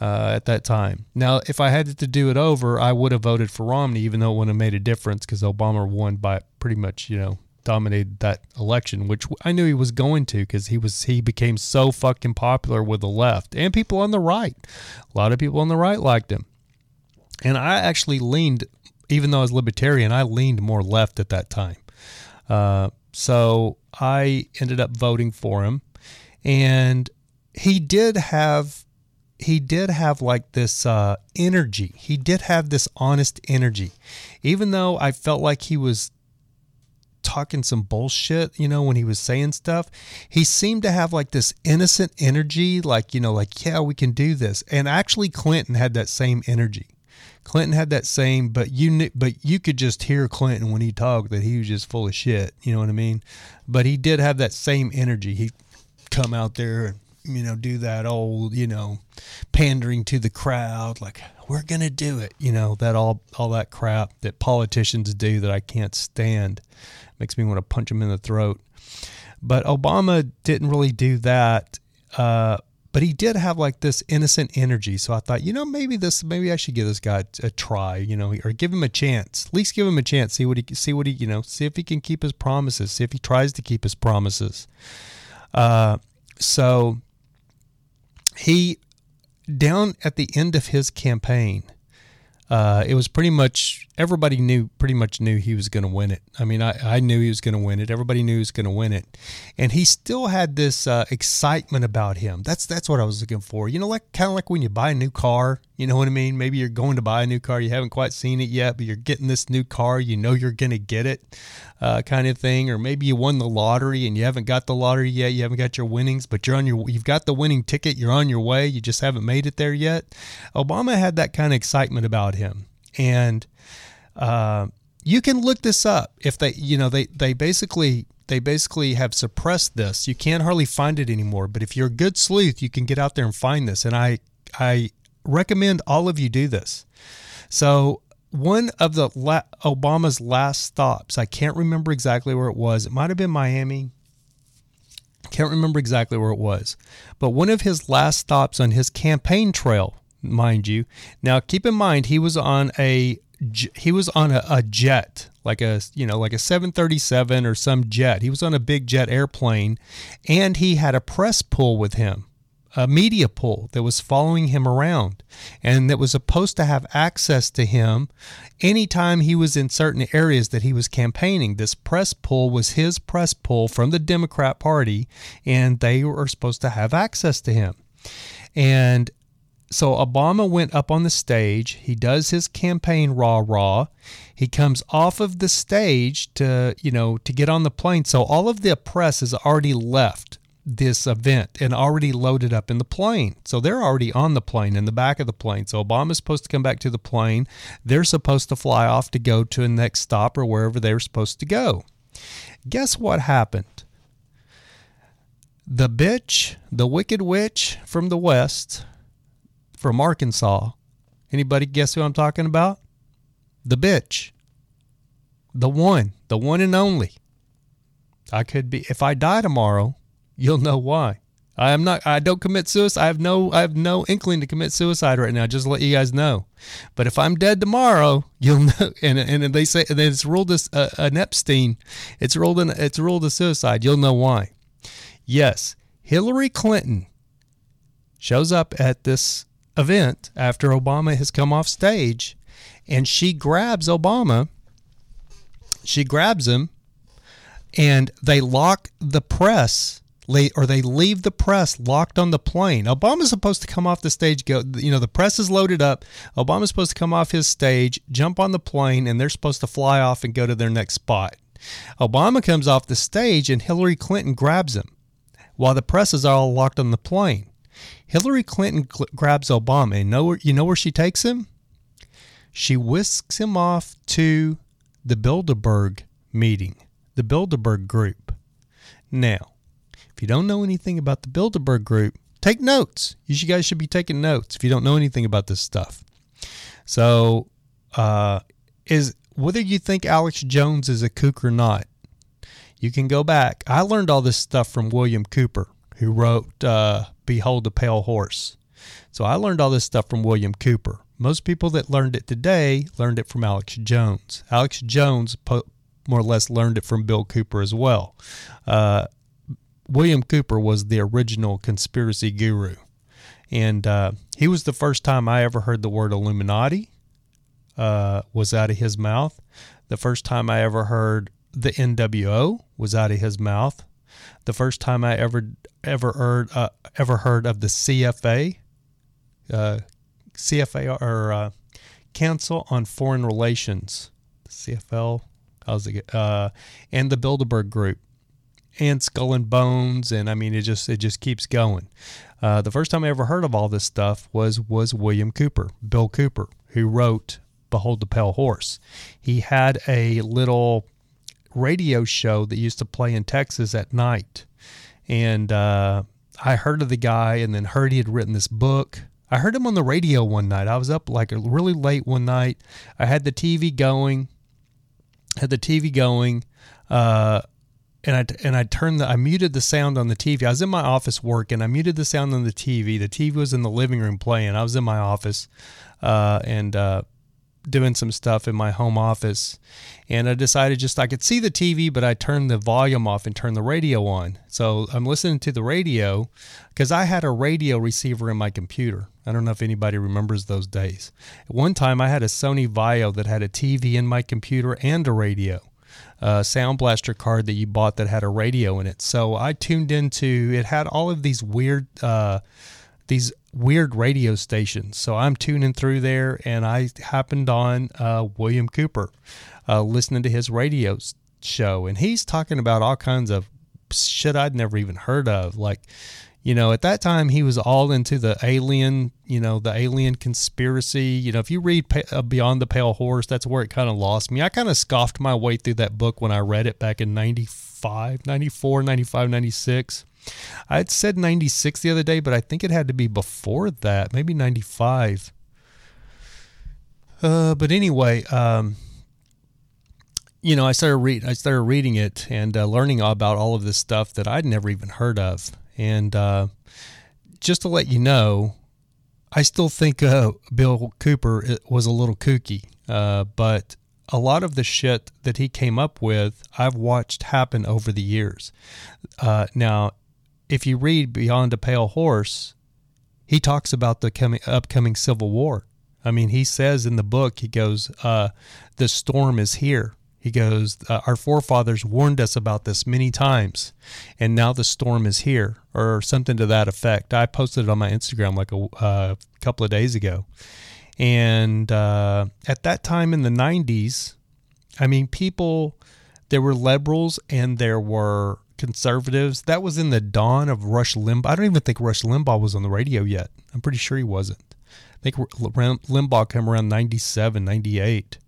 uh, at that time. Now if i had to do it over i would have voted for romney even though it wouldn't have made a difference because obama won by pretty much you know dominated that election, which I knew he was going to because he was he became so fucking popular with the left and people on the right. A lot of people on the right liked him, and I actually leaned, even though I was libertarian, I leaned more left at that time. Uh, so I ended up voting for him, and he did have he did have like this uh, energy. He did have this honest energy, even though I felt like he was talking some bullshit, you know, when he was saying stuff. He seemed to have like this innocent energy, like, you know, like, yeah, we can do this. And actually, Clinton had that same energy. Clinton had that same, but you knew, but you could just hear Clinton when he talked that he was just full of shit. You know what I mean? But he did have that same energy. He come out there and you know do that old you know pandering to the crowd like we're gonna do it you know that all all that crap that politicians do that I can't stand makes me want to punch him in the throat. But Obama didn't really do that. Uh, but he did have like this innocent energy. So I thought, you know, maybe this, maybe I should give this guy a try, you know, or give him a chance. At least give him a chance. See what he, see what he, you know, see if he can keep his promises. See if he tries to keep his promises. Uh, so he, down at the end of his campaign, uh, it was pretty much everybody knew pretty much knew he was going to win it. I mean, I, I knew he was going to win it. Everybody knew he was going to win it, and he still had this uh, excitement about him. That's that's what I was looking for. You know, like kind of like when you buy a new car. You know what I mean? Maybe you're going to buy a new car. You haven't quite seen it yet, but you're getting this new car. You know you're going to get it, uh, kind of thing. Or maybe you won the lottery and you haven't got the lottery yet. You haven't got your winnings, but you're on your you've got the winning ticket. You're on your way. You just haven't made it there yet. Obama had that kind of excitement about him and uh, you can look this up if they you know they they basically they basically have suppressed this you can't hardly find it anymore but if you're a good sleuth you can get out there and find this and i i recommend all of you do this so one of the la- obama's last stops i can't remember exactly where it was it might have been miami can't remember exactly where it was but one of his last stops on his campaign trail mind you. Now, keep in mind he was on a he was on a, a, jet, like a you know like a 737 or some jet. He was on a big jet airplane, and he had a press pool with him, a media pool that was following him around, and that was supposed to have access to him anytime he was in certain areas that he was campaigning. This press pool was his press pool from the Democrat Party, and they were supposed to have access to him. And so Obama went up on the stage. He does his campaign rah rah. He comes off of the stage to, you know, to get on the plane. So all of the press has already left this event and already loaded up in the plane. So they're already on the plane in the back of the plane. So Obama's supposed to come back to the plane. They're supposed to fly off to go to the next stop or wherever they were supposed to go. Guess what happened? The bitch, the wicked witch from the west, from Arkansas. Anybody guess who I'm talking about? The bitch. The one, the one and only. I could be if I die tomorrow, you'll know why. I am not I don't commit suicide. I have no I have no inkling to commit suicide right now, just to let you guys know. But if I'm dead tomorrow, you'll know and and they say and it's ruled as uh, an Epstein, it's ruled in, it's ruled a suicide, you'll know why. Yes, Hillary Clinton shows up at this event after Obama has come off stage and she grabs Obama. She grabs him and they lock the press or they leave the press locked on the plane. Obama's supposed to come off the stage, go, you know, the press is loaded up. Obama's supposed to come off his stage, jump on the plane, and they're supposed to fly off and go to their next spot. Obama comes off the stage and Hillary Clinton grabs him while the press is all locked on the plane. Hillary Clinton cl- grabs Obama, and know you know where she takes him? She whisks him off to the Bilderberg meeting, the Bilderberg group. Now, if you don't know anything about the Bilderberg group, take notes. You guys should be taking notes if you don't know anything about this stuff. So, uh, is whether you think Alex Jones is a kook or not, you can go back. I learned all this stuff from William Cooper, who wrote uh, Behold the Pale Horse. So I learned all this stuff from William Cooper. Most people that learned it today learned it from Alex Jones. Alex Jones po- more or less learned it from Bill Cooper as well. Uh, William Cooper was the original conspiracy guru. And uh, he was the first time I ever heard the word Illuminati uh, was out of his mouth. The first time I ever heard the NWO was out of his mouth. The first time I ever ever heard uh, ever heard of the CFA, uh, CFA or uh, Council on Foreign Relations, CFL, how's it, uh, and the Bilderberg Group, and Skull and Bones, and I mean it just it just keeps going. Uh, the first time I ever heard of all this stuff was was William Cooper, Bill Cooper, who wrote Behold the Pale Horse. He had a little radio show that used to play in Texas at night and uh, I heard of the guy and then heard he had written this book. I heard him on the radio one night. I was up like really late one night. I had the TV going, had the TV going, uh, and I and I turned the I muted the sound on the TV. I was in my office working. I muted the sound on the TV. The TV was in the living room playing. I was in my office, uh, and uh, doing some stuff in my home office and I decided just I could see the TV, but I turned the volume off and turned the radio on. So I'm listening to the radio because I had a radio receiver in my computer. I don't know if anybody remembers those days. At one time, I had a Sony Vaio that had a TV in my computer and a radio. A Sound Blaster card that you bought that had a radio in it. So I tuned into it had all of these weird uh, these weird radio stations. So I'm tuning through there, and I happened on uh, William Cooper, uh, listening to his radio show, and he's talking about all kinds of shit I'd never even heard of. Like, you know, at that time he was all into the alien, you know, the alien conspiracy. You know, if you read uh, Beyond the Pale Horse, that's where it kind of lost me. I kind of scoffed my way through that book when I read it back in 95, 94, 95, 96. I had said 96 the other day, but I think it had to be before that, maybe 95. Uh, but anyway, um, you know, I started read, I started reading it and uh, learning about all of this stuff that I'd never even heard of. And uh, just to let you know, I still think uh, Bill Cooper was a little kooky, uh, but a lot of the shit that he came up with, I've watched happen over the years. Uh, now, if you read Beyond a Pale Horse, he talks about the coming upcoming Civil War. I mean, he says in the book, he goes, uh, "The storm is here." He goes, uh, Our forefathers warned us about this many times, and now the storm is here, or something to that effect. I posted it on my Instagram like a uh, couple of days ago. And uh, at that time in the 90s, I mean, people, there were liberals and there were conservatives. That was in the dawn of Rush Limbaugh. I don't even think Rush Limbaugh was on the radio yet. I'm pretty sure he wasn't. I think Limbaugh came around 97, 98.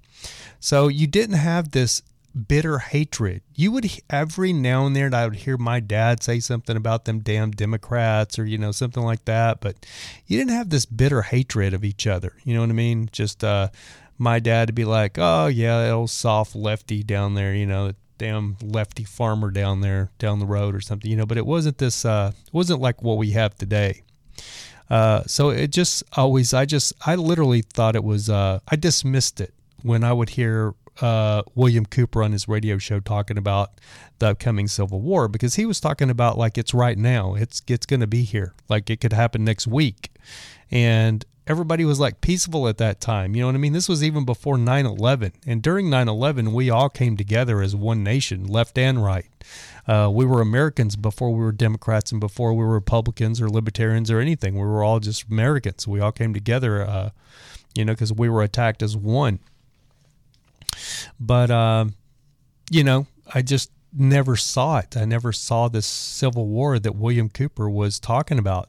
So you didn't have this bitter hatred. You would every now and then I would hear my dad say something about them damn Democrats or you know something like that, but you didn't have this bitter hatred of each other. You know what I mean? Just uh, my dad to be like, "Oh yeah, old soft lefty down there," you know, damn lefty farmer down there down the road or something, you know. But it wasn't this. Uh, it wasn't like what we have today. Uh, so it just always, I just, I literally thought it was. Uh, I dismissed it when I would hear uh, William Cooper on his radio show talking about the upcoming Civil War because he was talking about like it's right now. It's it's going to be here. Like it could happen next week, and everybody was like peaceful at that time. You know what I mean? This was even before 9 11. And during 9 11, we all came together as one nation, left and right. Uh, we were Americans before we were Democrats and before we were Republicans or Libertarians or anything. We were all just Americans. We all came together, uh, you know, because we were attacked as one. But, uh, you know, I just never saw it. I never saw this civil war that William Cooper was talking about.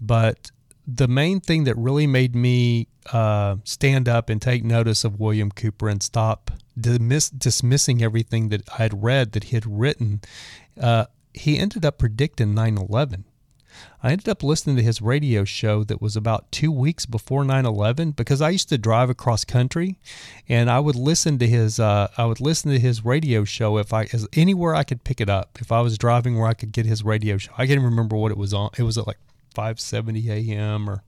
But the main thing that really made me uh, stand up and take notice of William Cooper and stop dismiss, dismissing everything that I had read that he had written, uh, he ended up predicting 9 11. I ended up listening to his radio show that was about two weeks before 9/11 because I used to drive across country, and I would listen to his uh, I would listen to his radio show if I as anywhere I could pick it up. If I was driving where I could get his radio show, I can't remember what it was on. It was at like 570 AM or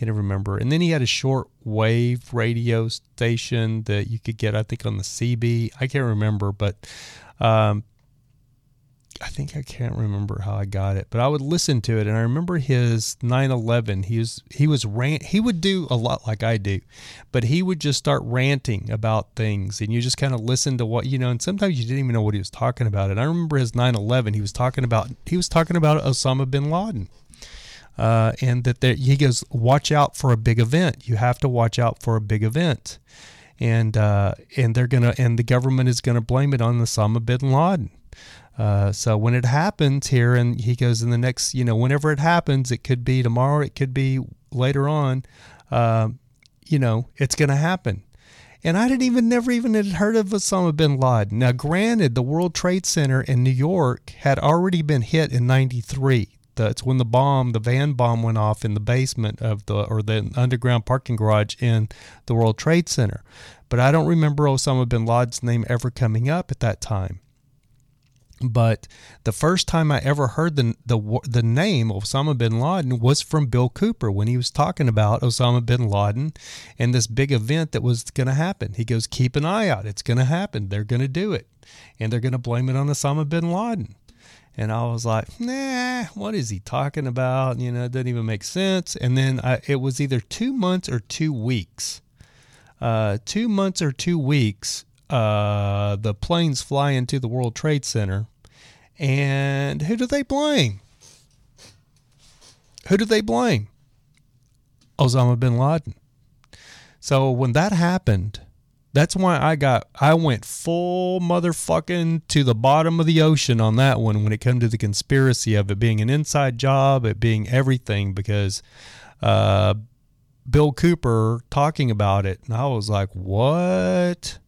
can't even remember. And then he had a short wave radio station that you could get, I think, on the CB. I can't remember, but um, I think I can't remember how I got it, but I would listen to it, and I remember his 9/11. He was he was rant. He would do a lot like I do, but he would just start ranting about things, and you just kind of listen to what you know. And sometimes you didn't even know what he was talking about. And I remember his 9/11. He was talking about he was talking about Osama bin Laden uh, and that there, he goes, watch out for a big event. You have to watch out for a big event, and uh, and they're gonna and the government is gonna blame it on Osama bin Laden. Uh, so when it happens here, and he goes in the next, you know, whenever it happens, it could be tomorrow, it could be later on. Uh, you know, it's going to happen. And I didn't even never even had heard of Osama bin Laden. Now, granted, the World Trade Center in New York had already been hit in '93 That's when the bomb, the van bomb went off in the basement of the or the underground parking garage in the World Trade Center. But I don't remember Osama bin Laden's name ever coming up at that time. But the first time I ever heard the, the the name Osama bin Laden was from Bill Cooper when he was talking about Osama bin Laden and this big event that was going to happen. He goes, "Keep an eye out. It's going to happen. They're going to do it, and they're going to blame it on Osama bin Laden." And I was like, "Nah, what is he talking about? You know, it doesn't even make sense." And then I, it was either two months or two weeks. Uh, two months or two weeks uh, the planes fly into the World Trade Center. And who do they blame? Who do they blame? Osama bin Laden. So when that happened, that's why I got I went full motherfucking to the bottom of the ocean on that one when it came to the conspiracy of it being an inside job, it being everything because uh, Bill Cooper talking about it, and I was like, "What?"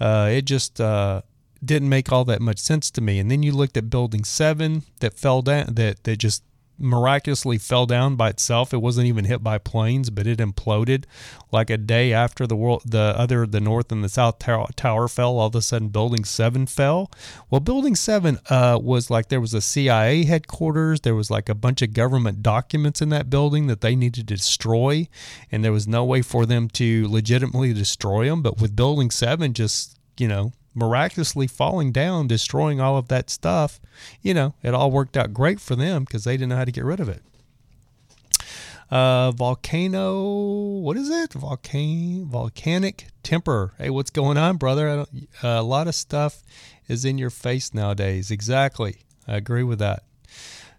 Uh, it just uh, didn't make all that much sense to me. And then you looked at Building Seven that fell down, that that just miraculously fell down by itself. It wasn't even hit by planes, but it imploded like a day after the world, the other, the north and the south tower, tower fell. All of a sudden, Building Seven fell. Well, Building Seven uh, was like there was a CIA headquarters. There was like a bunch of government documents in that building that they needed to destroy, and there was no way for them to legitimately destroy them. But with Building Seven, just you know miraculously falling down, destroying all of that stuff, you know, it all worked out great for them because they didn't know how to get rid of it. Uh, volcano, what is it? Volcano, volcanic temper. Hey, what's going on, brother? A lot of stuff is in your face nowadays. Exactly. I agree with that.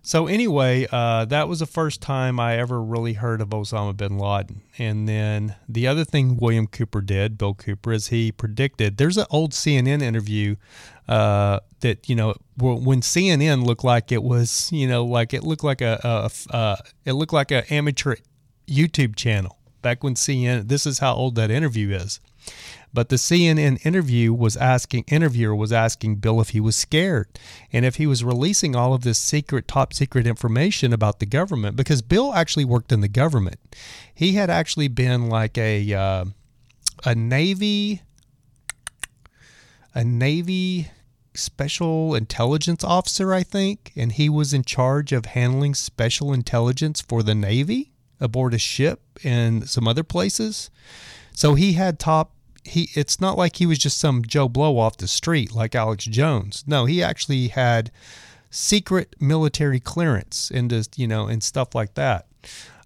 So anyway, uh, that was the first time I ever really heard of Osama bin Laden. And then the other thing William Cooper did, Bill Cooper, is he predicted. There's an old CNN interview uh, that you know when CNN looked like it was, you know, like it looked like a, a, a it looked like an amateur YouTube channel back when CNN. This is how old that interview is. But the CNN interview was asking interviewer was asking Bill if he was scared and if he was releasing all of this secret top secret information about the government because Bill actually worked in the government. He had actually been like a uh, a Navy a Navy special intelligence officer, I think, and he was in charge of handling special intelligence for the Navy aboard a ship and some other places. So he had top he it's not like he was just some Joe Blow off the street like Alex Jones. No, he actually had secret military clearance into you know and stuff like that.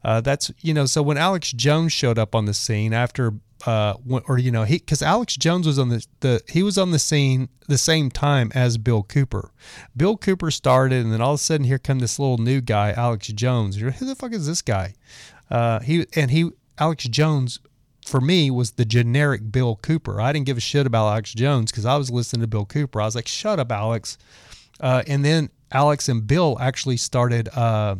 Uh, that's you know so when Alex Jones showed up on the scene after uh, or you know he because Alex Jones was on the the he was on the scene the same time as Bill Cooper. Bill Cooper started and then all of a sudden here come this little new guy Alex Jones. Who the fuck is this guy? Uh, he and he Alex Jones for me was the generic Bill Cooper. I didn't give a shit about Alex Jones because I was listening to Bill Cooper. I was like, shut up, Alex. Uh, and then Alex and Bill actually started. Uh,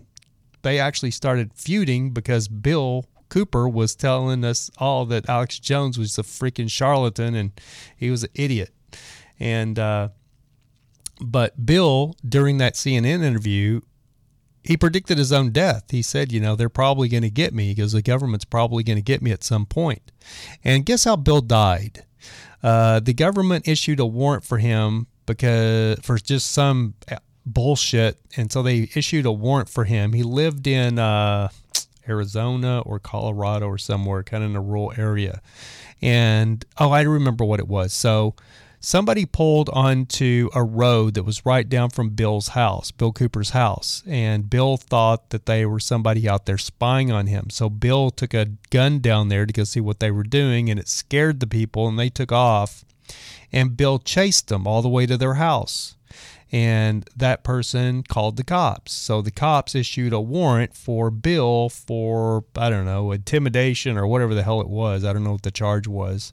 they actually started feuding because Bill Cooper was telling us all that Alex Jones was a freaking charlatan and he was an idiot. And uh, but Bill during that CNN interview he predicted his own death. He said, you know, they're probably going to get me because the government's probably going to get me at some point. And guess how Bill died? Uh, the government issued a warrant for him because for just some bullshit, and so they issued a warrant for him. He lived in uh, Arizona or Colorado or somewhere, kind of in a rural area. And oh, I remember what it was. So somebody pulled onto a road that was right down from Bill's house, Bill Cooper's house, and Bill thought that they were somebody out there spying on him. So Bill took a gun down there to go see what they were doing, and it scared the people, and they took off. And Bill chased them all the way to their house. And that person called the cops. So the cops issued a warrant for Bill for, I don't know, intimidation or whatever the hell it was. I don't know what the charge was.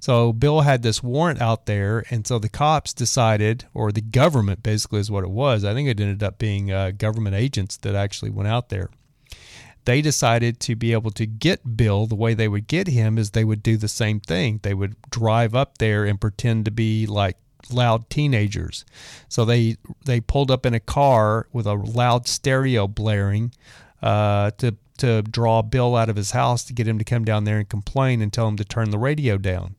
So Bill had this warrant out there, and so the cops decided, or the government basically is what it was. I think it ended up being uh, government agents that actually went out there. They decided to be able to get Bill. The way they would get him is they would do the same thing. They would drive up there and pretend to be like loud teenagers. So they they pulled up in a car with a loud stereo blaring uh, to to draw Bill out of his house to get him to come down there and complain and tell him to turn the radio down.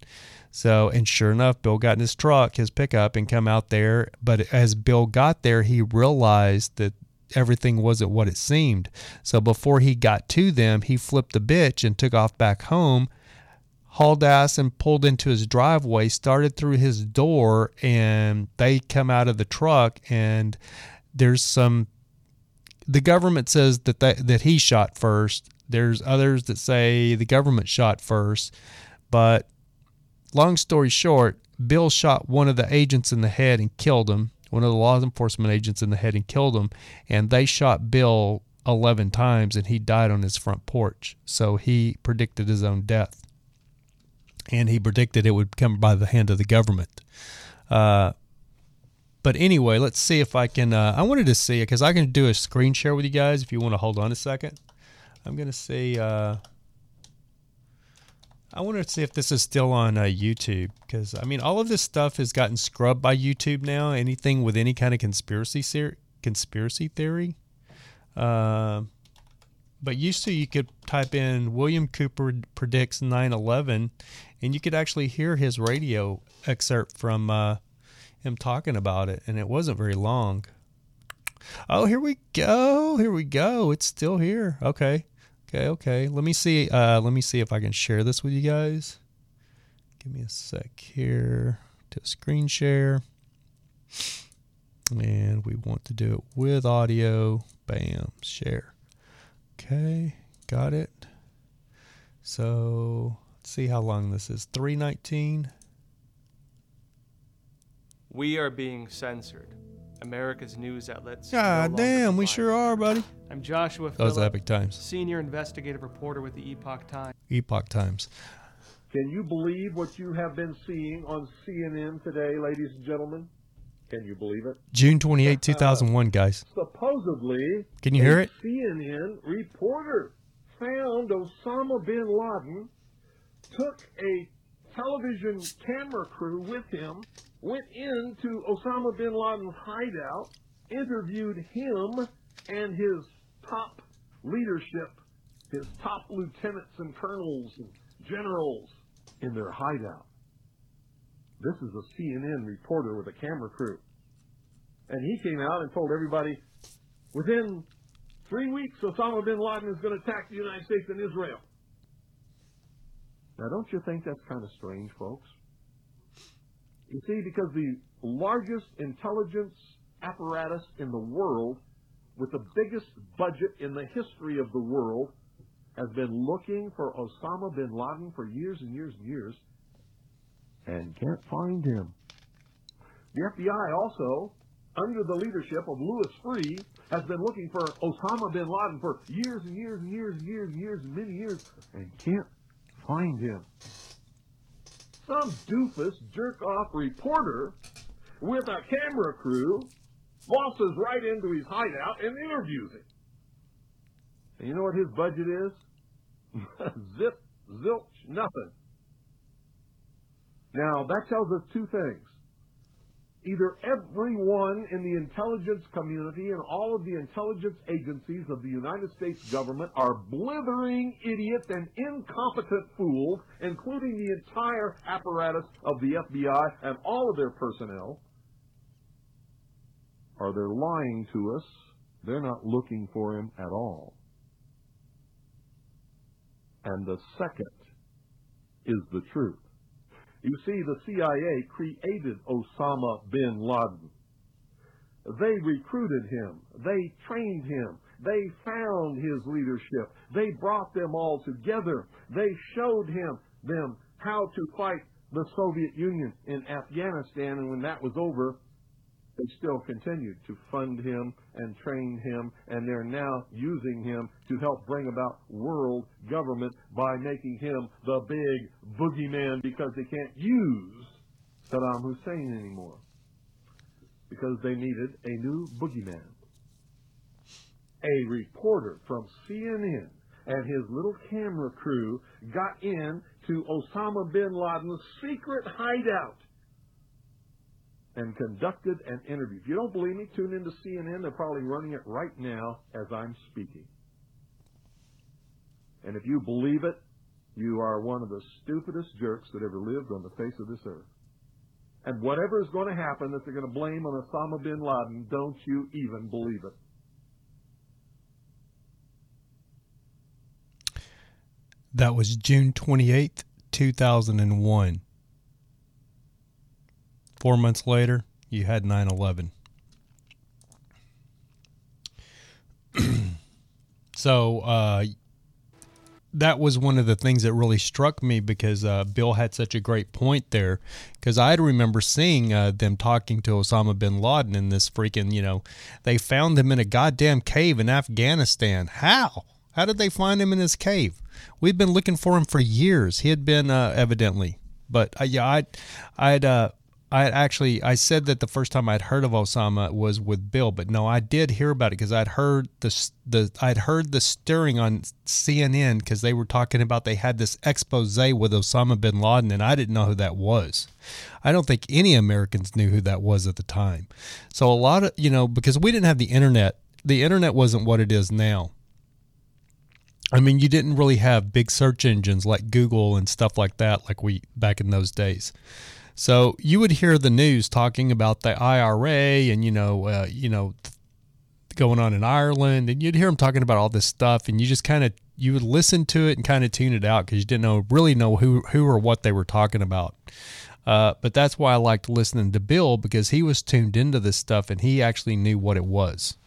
So, and sure enough, Bill got in his truck, his pickup, and come out there. But as Bill got there, he realized that everything wasn't what it seemed. So before he got to them, he flipped the bitch and took off back home, hauled ass and pulled into his driveway, started through his door, and they come out of the truck and there's some the government says that that, he shot first. There's others that say the government shot first. But long story short, Bill shot one of the agents in the head and killed him one of the law enforcement agents in the head and killed him. And they shot Bill 11 times and he died on his front porch. So he predicted his own death. And he predicted it would come by the hand of the government. Uh, but anyway, let's see if I can. Uh, I wanted to see it because I can do a screen share with you guys if you want to hold on a second. I'm going to see. Uh, I want to see if this is still on uh, YouTube because I mean, all of this stuff has gotten scrubbed by YouTube now. Anything with any kind of conspiracy ser- conspiracy theory. Uh, but used to, you could type in William Cooper predicts 9/11, and you could actually hear his radio excerpt from uh, him talking about it, and it wasn't very long. Oh, here we go. Here we go. It's still here. Okay. Okay, okay. Let me see. Uh, let me see if I can share this with you guys. Give me a sec here to screen share. And we want to do it with audio. Bam, share. Okay, got it. So let's see how long this is. 319. We are being censored. America's news outlets. God no damn, we sure are, buddy. I'm Joshua Those Philipp, Epoch Times. senior investigative reporter with the Epoch Times. Epoch times. Can you believe what you have been seeing on CNN today, ladies and gentlemen? Can you believe it? June 28, 2001, guys. Supposedly, Can you hear it? CNN reporter found Osama bin Laden, took a television camera crew with him, went into Osama bin Laden's hideout, interviewed him and his top leadership, his top lieutenants and colonels and generals in their hideout. This is a CNN reporter with a camera crew. And he came out and told everybody within three weeks, Osama bin Laden is going to attack the United States and Israel. Now, don't you think that's kind of strange, folks? You see, because the largest intelligence apparatus in the world, with the biggest budget in the history of the world, has been looking for Osama bin Laden for years and years and years and can't find him. The FBI also, under the leadership of Louis Freeh, has been looking for Osama bin Laden for years and years and years and years and years and many years and can't find him. Some doofus jerk off reporter with a camera crew waltzes right into his hideout and interviews him. And you know what his budget is? Zip, zilch, nothing. Now, that tells us two things. Either everyone in the intelligence community and all of the intelligence agencies of the United States government are blithering idiots and incompetent fools, including the entire apparatus of the FBI and all of their personnel, or they're lying to us. They're not looking for him at all. And the second is the truth. You see, the CIA created Osama bin Laden. They recruited him. They trained him. They found his leadership. They brought them all together. They showed him them how to fight the Soviet Union in Afghanistan. And when that was over, they still continued to fund him and train him, and they're now using him to help bring about world government by making him the big boogeyman because they can't use Saddam Hussein anymore because they needed a new boogeyman. A reporter from CNN and his little camera crew got in to Osama bin Laden's secret hideout and conducted an interview. If you don't believe me, tune into CNN. They're probably running it right now as I'm speaking. And if you believe it, You are one of the stupidest jerks that ever lived on the face of this earth. And whatever is going to happen that they're going to blame on Osama bin Laden, don't you even believe it. That was June 28th, 2001. Four months later, you had 9 11. so, uh, that was one of the things that really struck me because uh, Bill had such a great point there. Because I remember seeing uh, them talking to Osama bin Laden in this freaking, you know, they found him in a goddamn cave in Afghanistan. How? How did they find him in his cave? We've been looking for him for years. He had been uh, evidently, but uh, yeah, I'd, I'd, uh, I actually I said that the first time I'd heard of Osama was with Bill, but no, I did hear about it because I'd heard the the I'd heard the stirring on CNN because they were talking about they had this expose with Osama bin Laden, and I didn't know who that was. I don't think any Americans knew who that was at the time. So a lot of you know because we didn't have the internet, the internet wasn't what it is now. I mean, you didn't really have big search engines like Google and stuff like that, like we back in those days. So you would hear the news talking about the IRA and you know, uh, you know, going on in Ireland, and you'd hear them talking about all this stuff, and you just kind of you would listen to it and kind of tune it out because you didn't know really know who who or what they were talking about. Uh, but that's why I liked listening to Bill because he was tuned into this stuff and he actually knew what it was.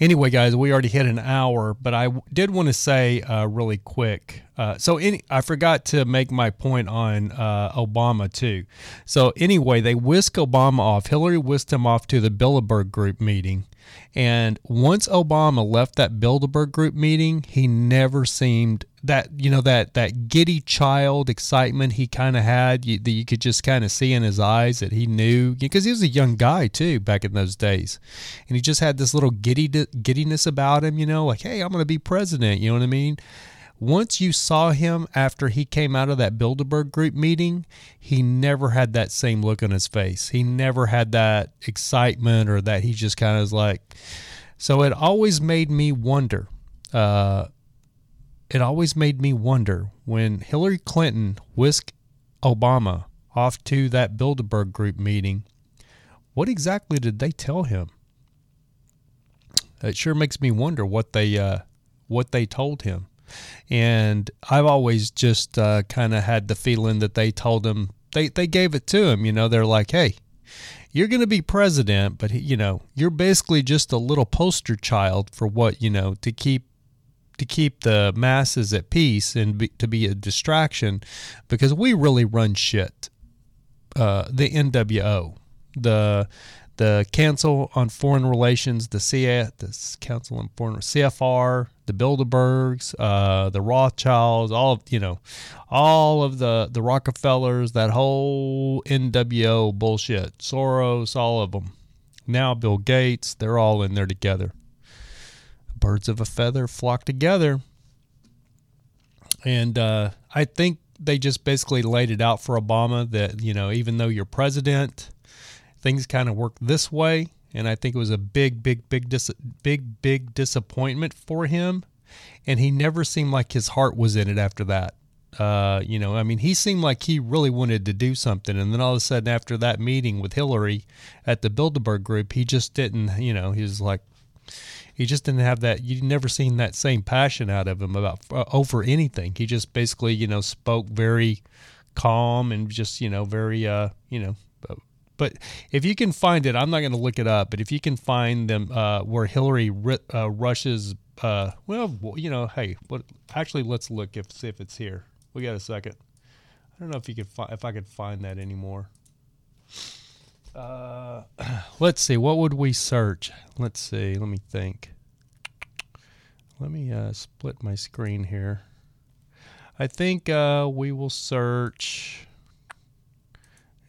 Anyway, guys, we already hit an hour, but I did want to say uh, really quick. Uh, so, any, I forgot to make my point on uh, Obama too. So, anyway, they whisked Obama off. Hillary whisked him off to the Bilderberg Group meeting, and once Obama left that Bilderberg Group meeting, he never seemed that you know that that giddy child excitement he kind of had you, that you could just kind of see in his eyes that he knew because he was a young guy too back in those days and he just had this little giddy giddiness about him you know like hey i'm going to be president you know what i mean once you saw him after he came out of that Bilderberg group meeting, he never had that same look on his face. He never had that excitement or that he just kind of was like. So it always made me wonder. Uh, it always made me wonder when Hillary Clinton whisked Obama off to that Bilderberg group meeting, what exactly did they tell him? It sure makes me wonder what they uh, what they told him. And I've always just uh, kind of had the feeling that they told him they they gave it to him. You know, they're like, hey. You're going to be president, but you know you're basically just a little poster child for what you know to keep to keep the masses at peace and be, to be a distraction because we really run shit. Uh, the NWO, the the Council on Foreign Relations, the CF, the Council on Foreign CFR, the Bilderbergs, uh, the Rothschilds, all of you know, all of the the Rockefellers, that whole NWO bullshit, Soros, all of them. Now Bill Gates, they're all in there together birds of a feather flock together. And uh, I think they just basically laid it out for Obama that, you know, even though you're president, things kind of work this way. And I think it was a big, big, big, dis- big, big disappointment for him. And he never seemed like his heart was in it after that. Uh, you know, I mean, he seemed like he really wanted to do something. And then all of a sudden, after that meeting with Hillary at the Bilderberg group, he just didn't, you know, he was like, he just didn't have that. You'd never seen that same passion out of him about uh, over anything. He just basically, you know, spoke very calm and just, you know, very, uh, you know. But if you can find it, I'm not going to look it up. But if you can find them uh, where Hillary uh, rushes, uh, well, you know, hey, what? Actually, let's look if see if it's here. We got a second. I don't know if you could if I could find that anymore. Uh, let's see. What would we search? Let's see. Let me think. Let me uh, split my screen here. I think uh, we will search.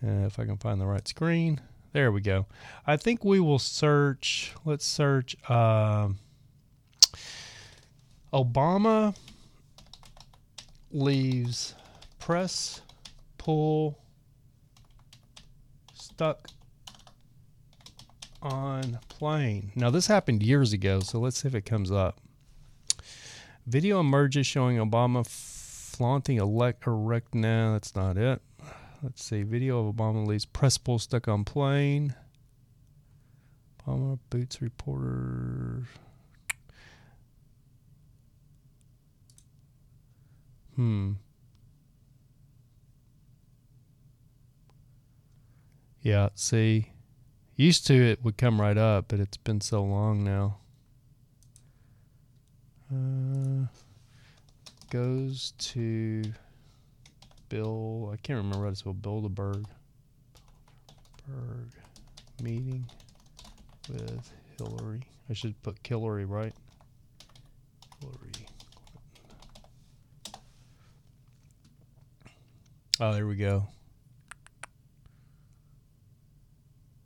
Uh, if I can find the right screen. There we go. I think we will search. Let's search um, Obama leaves press pool stuck on plane. Now, this happened years ago, so let's see if it comes up. Video emerges showing Obama flaunting elect erect. No, that's not it. Let's see. Video of Obama leaves press pool stuck on plane. Obama boots reporter. Hmm. Yeah, see, used to it would come right up, but it's been so long now. Uh, goes to Bill. I can't remember how to spell Bilderberg. Berg meeting with Hillary. I should put Hillary, right? Hillary. Oh, there we go.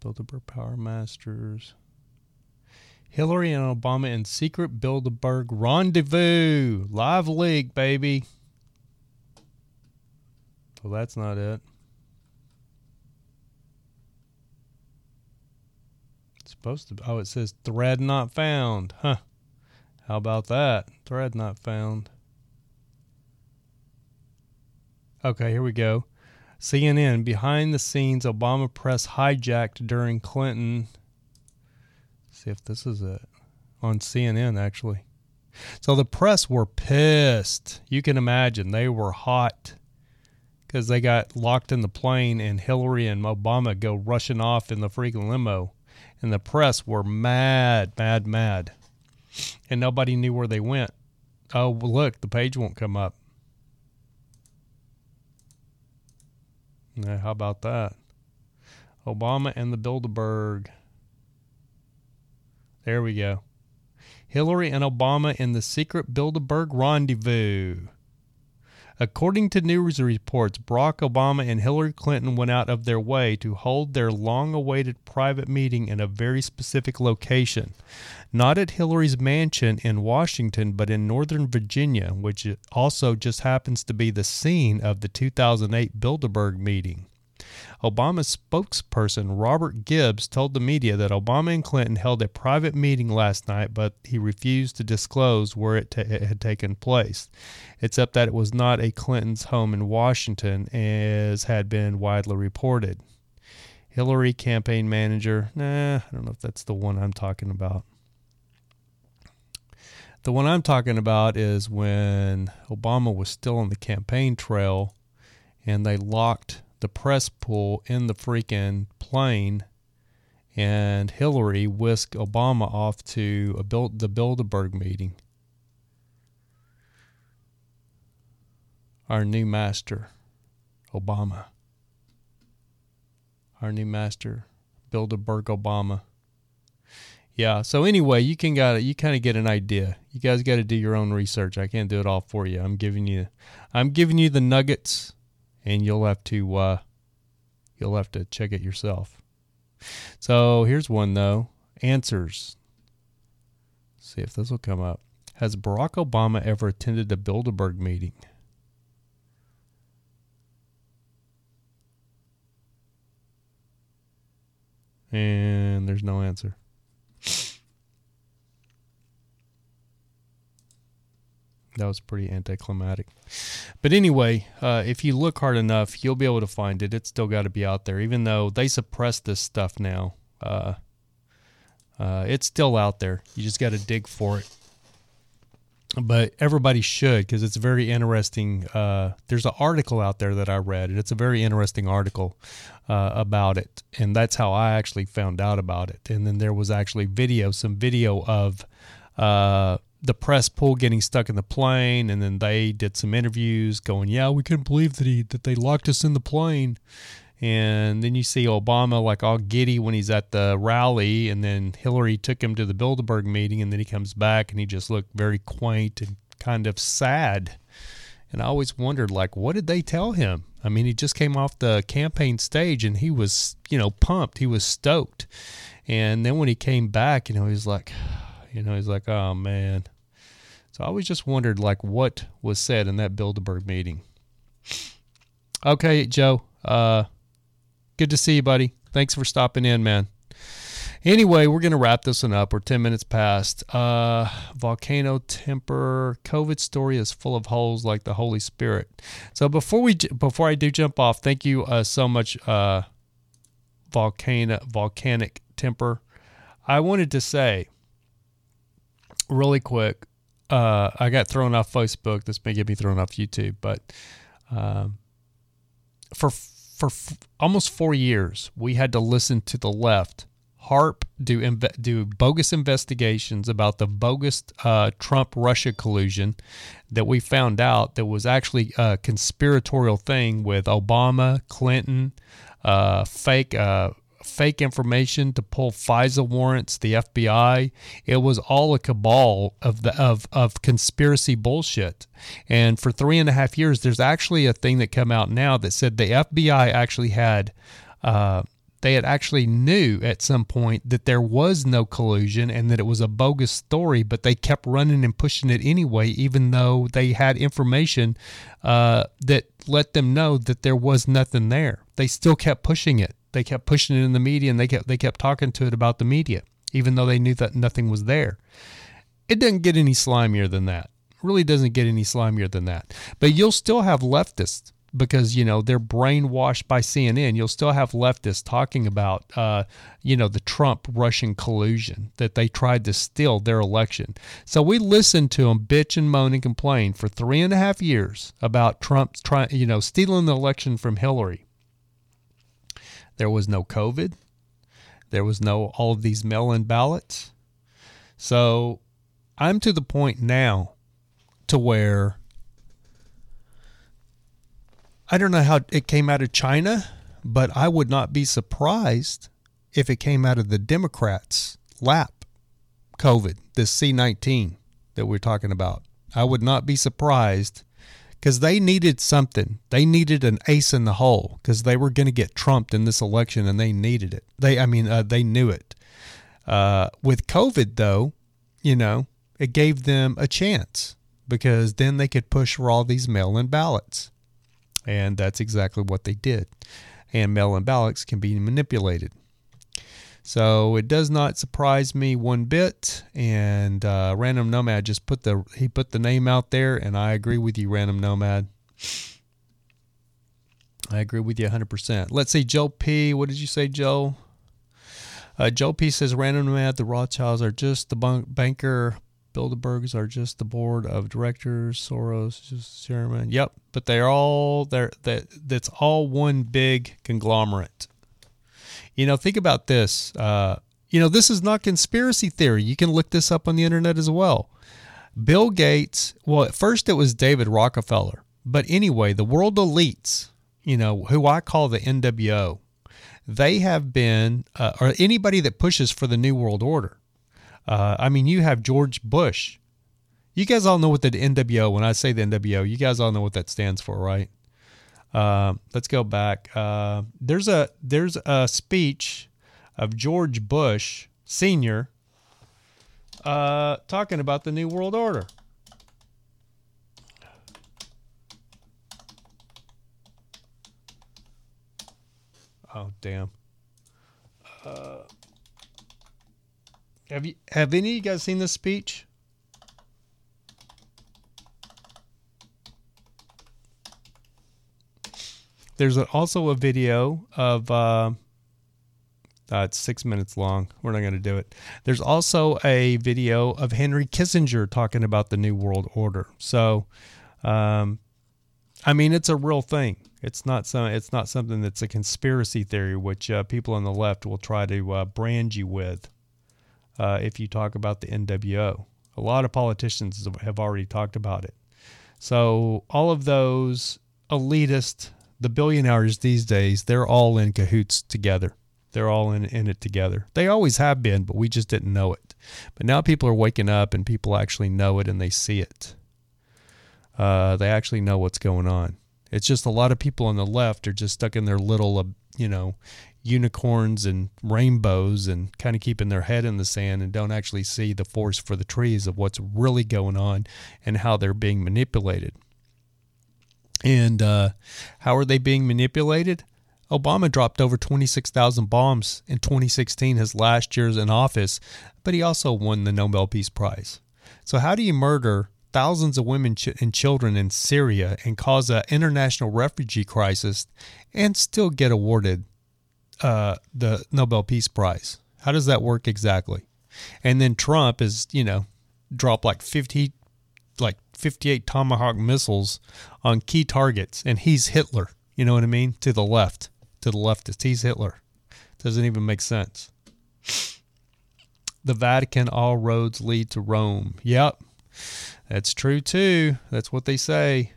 Bilderberg Power Masters. Hillary and Obama in secret Bilderberg rendezvous. Live leak, baby. Well, that's not it. It's supposed to. Oh, it says thread not found. Huh. How about that? Thread not found. Okay, here we go. CNN behind the scenes Obama press hijacked during Clinton. See if this is it on CNN actually. So the press were pissed. You can imagine they were hot because they got locked in the plane and Hillary and Obama go rushing off in the freaking limo. And the press were mad, mad, mad. And nobody knew where they went. Oh, look, the page won't come up. Yeah, how about that? Obama and the Bilderberg. There we go. Hillary and Obama in the secret Bilderberg rendezvous. According to news reports, Barack Obama and Hillary Clinton went out of their way to hold their long awaited private meeting in a very specific location. Not at Hillary's mansion in Washington, but in Northern Virginia, which also just happens to be the scene of the 2008 Bilderberg meeting. Obama's spokesperson, Robert Gibbs, told the media that Obama and Clinton held a private meeting last night, but he refused to disclose where it, it, had taken place, except that it was not a Clinton's home in Washington, as had been widely reported. Hillary campaign manager, nah, I don't know if that's the one I'm talking about. The one I'm talking about is when Obama was still on the campaign trail and they locked the press pool in the freaking plane, and Hillary whisked Obama off to build, the Bilderberg meeting. Our new master, Obama. Our new master, Bilderberg Obama. Yeah. So anyway, you can got you kind of get an idea. You guys got to do your own research. I can't do it all for you. I'm giving you, I'm giving you the nuggets and you'll have to uh, you'll have to check it yourself. So here's one though. Answers. Let's see if this will come up. Has Barack Obama ever attended a Bilderberg meeting? And there's no answer. That was pretty anticlimactic. But anyway, uh, if you look hard enough, you'll be able to find it. It's still got to be out there, even though they suppress this stuff now. Uh, uh, it's still out there. You just got to dig for it. But everybody should because it's very interesting. Uh, there's an article out there that I read, and it's a very interesting article uh, about it. And that's how I actually found out about it. And then there was actually video, some video of uh, the press pool getting stuck in the plane, and then they did some interviews going, "Yeah, we couldn't believe that he that they locked us in the plane." And then you see Obama like all giddy when he's at the rally, and then Hillary took him to the Bilderberg meeting, and then he comes back and he just looked very quaint and kind of sad. And I always wondered, like, what did they tell him? I mean, he just came off the campaign stage and he was, you know, pumped. He was stoked. And then when he came back, you know, he's like, you know, he's like, oh man, so I always just wondered like what was said in that Bilderberg meeting. Okay, Joe. Uh, good to see you, buddy. Thanks for stopping in, man. Anyway, we're going to wrap this one up. We're 10 minutes past. Uh, volcano temper. COVID story is full of holes like the Holy Spirit. So before we before I do jump off, thank you uh, so much, uh, volcano volcanic temper. I wanted to say really quick. Uh, I got thrown off Facebook. This may get me thrown off YouTube, but um, for for f- almost four years, we had to listen to the left harp do do bogus investigations about the bogus uh, Trump Russia collusion that we found out that was actually a conspiratorial thing with Obama, Clinton, uh, fake uh, fake information to pull FISA warrants, the FBI. It was all a cabal of the of of conspiracy bullshit. And for three and a half years, there's actually a thing that come out now that said the FBI actually had. Uh, they had actually knew at some point that there was no collusion and that it was a bogus story, but they kept running and pushing it anyway, even though they had information uh, that let them know that there was nothing there. They still kept pushing it. They kept pushing it in the media, and they kept they kept talking to it about the media, even though they knew that nothing was there. It doesn't get any slimier than that. It really doesn't get any slimier than that. But you'll still have leftists because you know they're brainwashed by CNN. You'll still have leftists talking about uh, you know the Trump Russian collusion that they tried to steal their election. So we listened to them bitch and moan and complain for three and a half years about Trump trying you know stealing the election from Hillary. There was no COVID. There was no all of these mail-in ballots. So I'm to the point now to where I don't know how it came out of China, but I would not be surprised if it came out of the Democrats' lap. COVID, this C19 that we're talking about. I would not be surprised because they needed something. They needed an ace in the hole because they were going to get trumped in this election and they needed it. They, I mean, uh, they knew it. Uh, with COVID, though, you know, it gave them a chance because then they could push for all these mail in ballots. And that's exactly what they did. And mail in ballots can be manipulated. So it does not surprise me one bit. And uh, Random Nomad just put the he put the name out there, and I agree with you, Random Nomad. I agree with you 100%. Let's see, Joe P. What did you say, Joe? Uh, Joe P says Random Nomad, the Rothschilds are just the banker Bilderbergs are just the board of directors. Soros just chairman. Yep, but they're all they're that that's all one big conglomerate. You know, think about this. Uh, you know, this is not conspiracy theory. You can look this up on the internet as well. Bill Gates. Well, at first it was David Rockefeller, but anyway, the world elites. You know, who I call the NWO. They have been, uh, or anybody that pushes for the New World Order uh, I mean, you have George Bush. You guys all know what the NWO, when I say the NWO, you guys all know what that stands for, right? Uh, let's go back. Uh, there's a there's a speech of George Bush Senior uh, talking about the New World Order. Oh damn. Uh, have you have any of you guys seen this speech? There's also a video of uh, uh, it's six minutes long. We're not going to do it. There's also a video of Henry Kissinger talking about the New World Order. So, um, I mean, it's a real thing. It's not some. It's not something that's a conspiracy theory, which uh, people on the left will try to uh, brand you with uh, if you talk about the NWO. A lot of politicians have already talked about it. So all of those elitist, the billionaires these days, they're all in cahoots together. They're all in, in it together. They always have been, but we just didn't know it. But now people are waking up and people actually know it and they see it. Uh, they actually know what's going on. It's just a lot of people on the left are just stuck in their little, uh, you know, unicorns and rainbows and kind of keeping their head in the sand and don't actually see the forest for the trees of what's really going on and how they're being manipulated. And uh, how are they being manipulated? Obama dropped over 26,000 bombs in 2016, his last years in office, but he also won the Nobel Peace Prize. So, how do you murder thousands of women and children in Syria and cause an international refugee crisis and still get awarded uh, the Nobel Peace Prize? How does that work exactly? And then Trump is, you know, dropped like 50, like 58 Tomahawk missiles on key targets, and he's Hitler. You know what I mean? To the left, to the leftist. He's Hitler. Doesn't even make sense. The Vatican, all roads lead to Rome. Yep, that's true too. That's what they say.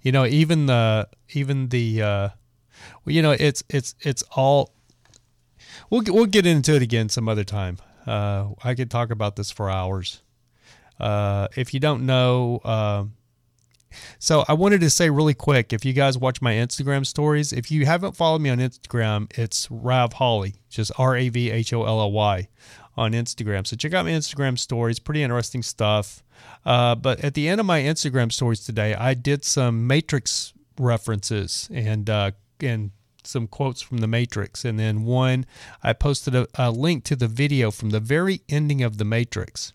You know, even the even the uh, well, you know, it's it's it's all. We'll we'll get into it again some other time. Uh, I could talk about this for hours. Uh, if you don't know, uh, so I wanted to say really quick, if you guys watch my Instagram stories, if you haven't followed me on Instagram, it's Rav Holly, just R A V H O L L Y on Instagram. So check out my Instagram stories, pretty interesting stuff. Uh, but at the end of my Instagram stories today, I did some Matrix references and uh, and some quotes from the Matrix, and then one I posted a, a link to the video from the very ending of the Matrix.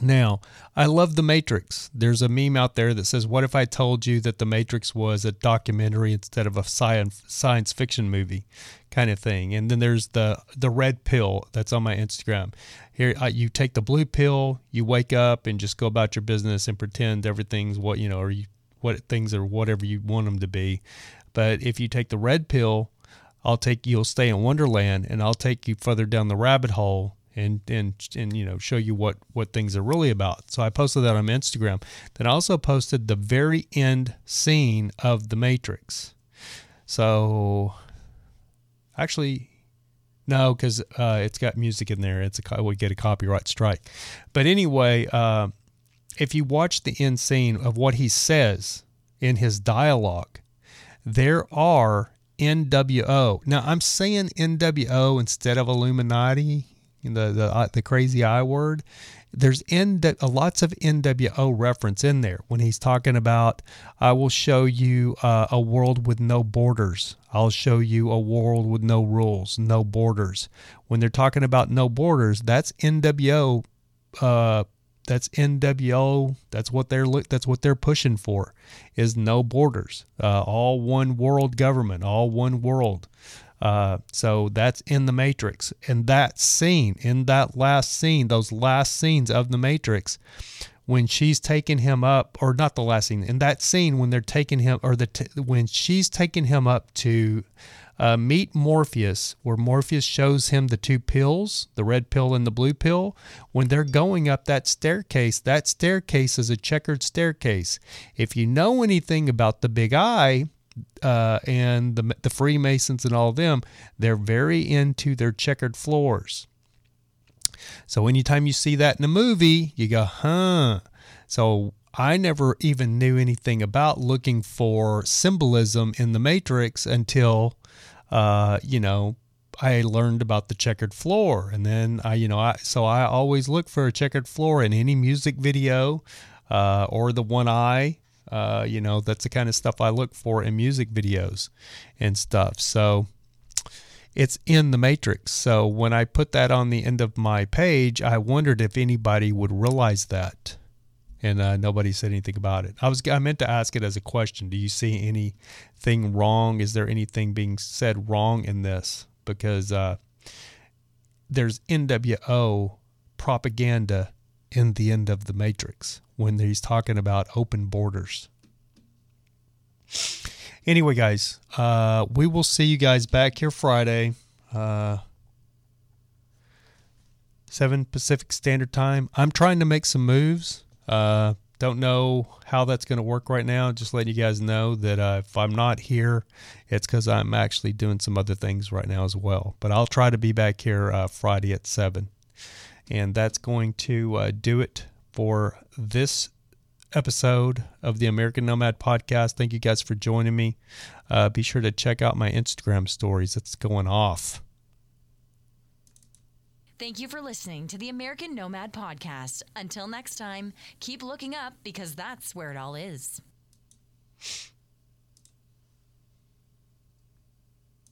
Now, I love The Matrix. There's a meme out there that says, What if I told you that The Matrix was a documentary instead of a science, fiction movie kind of thing? And then there's the, the red pill that's on my Instagram. Here, uh, you take the blue pill, you wake up and just go about your business and pretend everything's what, you know, or you, what things are whatever you want them to be. But if you take the red pill, I'll take you'll stay in Wonderland and I'll take you further down the rabbit hole and and and you know show you what what things are really about. So I posted that on Instagram. Then I also posted the very end scene of The Matrix. So actually no, because uh, it's got music in there. It's a would get a copyright strike. But anyway, uh, if you watch the end scene of what he says in his dialogue, there are NWO. Now I'm saying NWO instead of Illuminati the the uh, the crazy I word. There's N uh, lots of NWO reference in there when he's talking about I will show you uh, a world with no borders. I'll show you a world with no rules, no borders. When they're talking about no borders, that's NWO. Uh, that's NWO. That's what they're that's what they're pushing for, is no borders, uh, all one world government, all one world. Uh, so that's in the Matrix. And that scene, in that last scene, those last scenes of the Matrix, when she's taking him up, or not the last scene, in that scene when they're taking him, or the t- when she's taking him up to uh, meet Morpheus, where Morpheus shows him the two pills, the red pill and the blue pill. When they're going up that staircase, that staircase is a checkered staircase. If you know anything about the big eye, uh, and the, the Freemasons and all of them, they're very into their checkered floors. So anytime you see that in a movie, you go, huh. So I never even knew anything about looking for symbolism in the Matrix until, uh, you know, I learned about the checkered floor. And then I, you know, I, so I always look for a checkered floor in any music video uh, or the one eye uh, you know, that's the kind of stuff I look for in music videos and stuff. So it's in the matrix. So when I put that on the end of my page, I wondered if anybody would realize that. And uh, nobody said anything about it. I was I meant to ask it as a question. Do you see anything wrong? Is there anything being said wrong in this? Because uh, there's NWO propaganda in the end of the Matrix when he's talking about open borders. Anyway, guys, uh, we will see you guys back here Friday, uh, 7 Pacific Standard Time. I'm trying to make some moves. Uh, don't know how that's going to work right now. Just letting you guys know that uh, if I'm not here, it's because I'm actually doing some other things right now as well. But I'll try to be back here uh, Friday at 7. And that's going to uh, do it for this episode of the American Nomad podcast. Thank you guys for joining me. Uh, be sure to check out my Instagram stories. It's going off. Thank you for listening to the American Nomad podcast. Until next time, keep looking up because that's where it all is.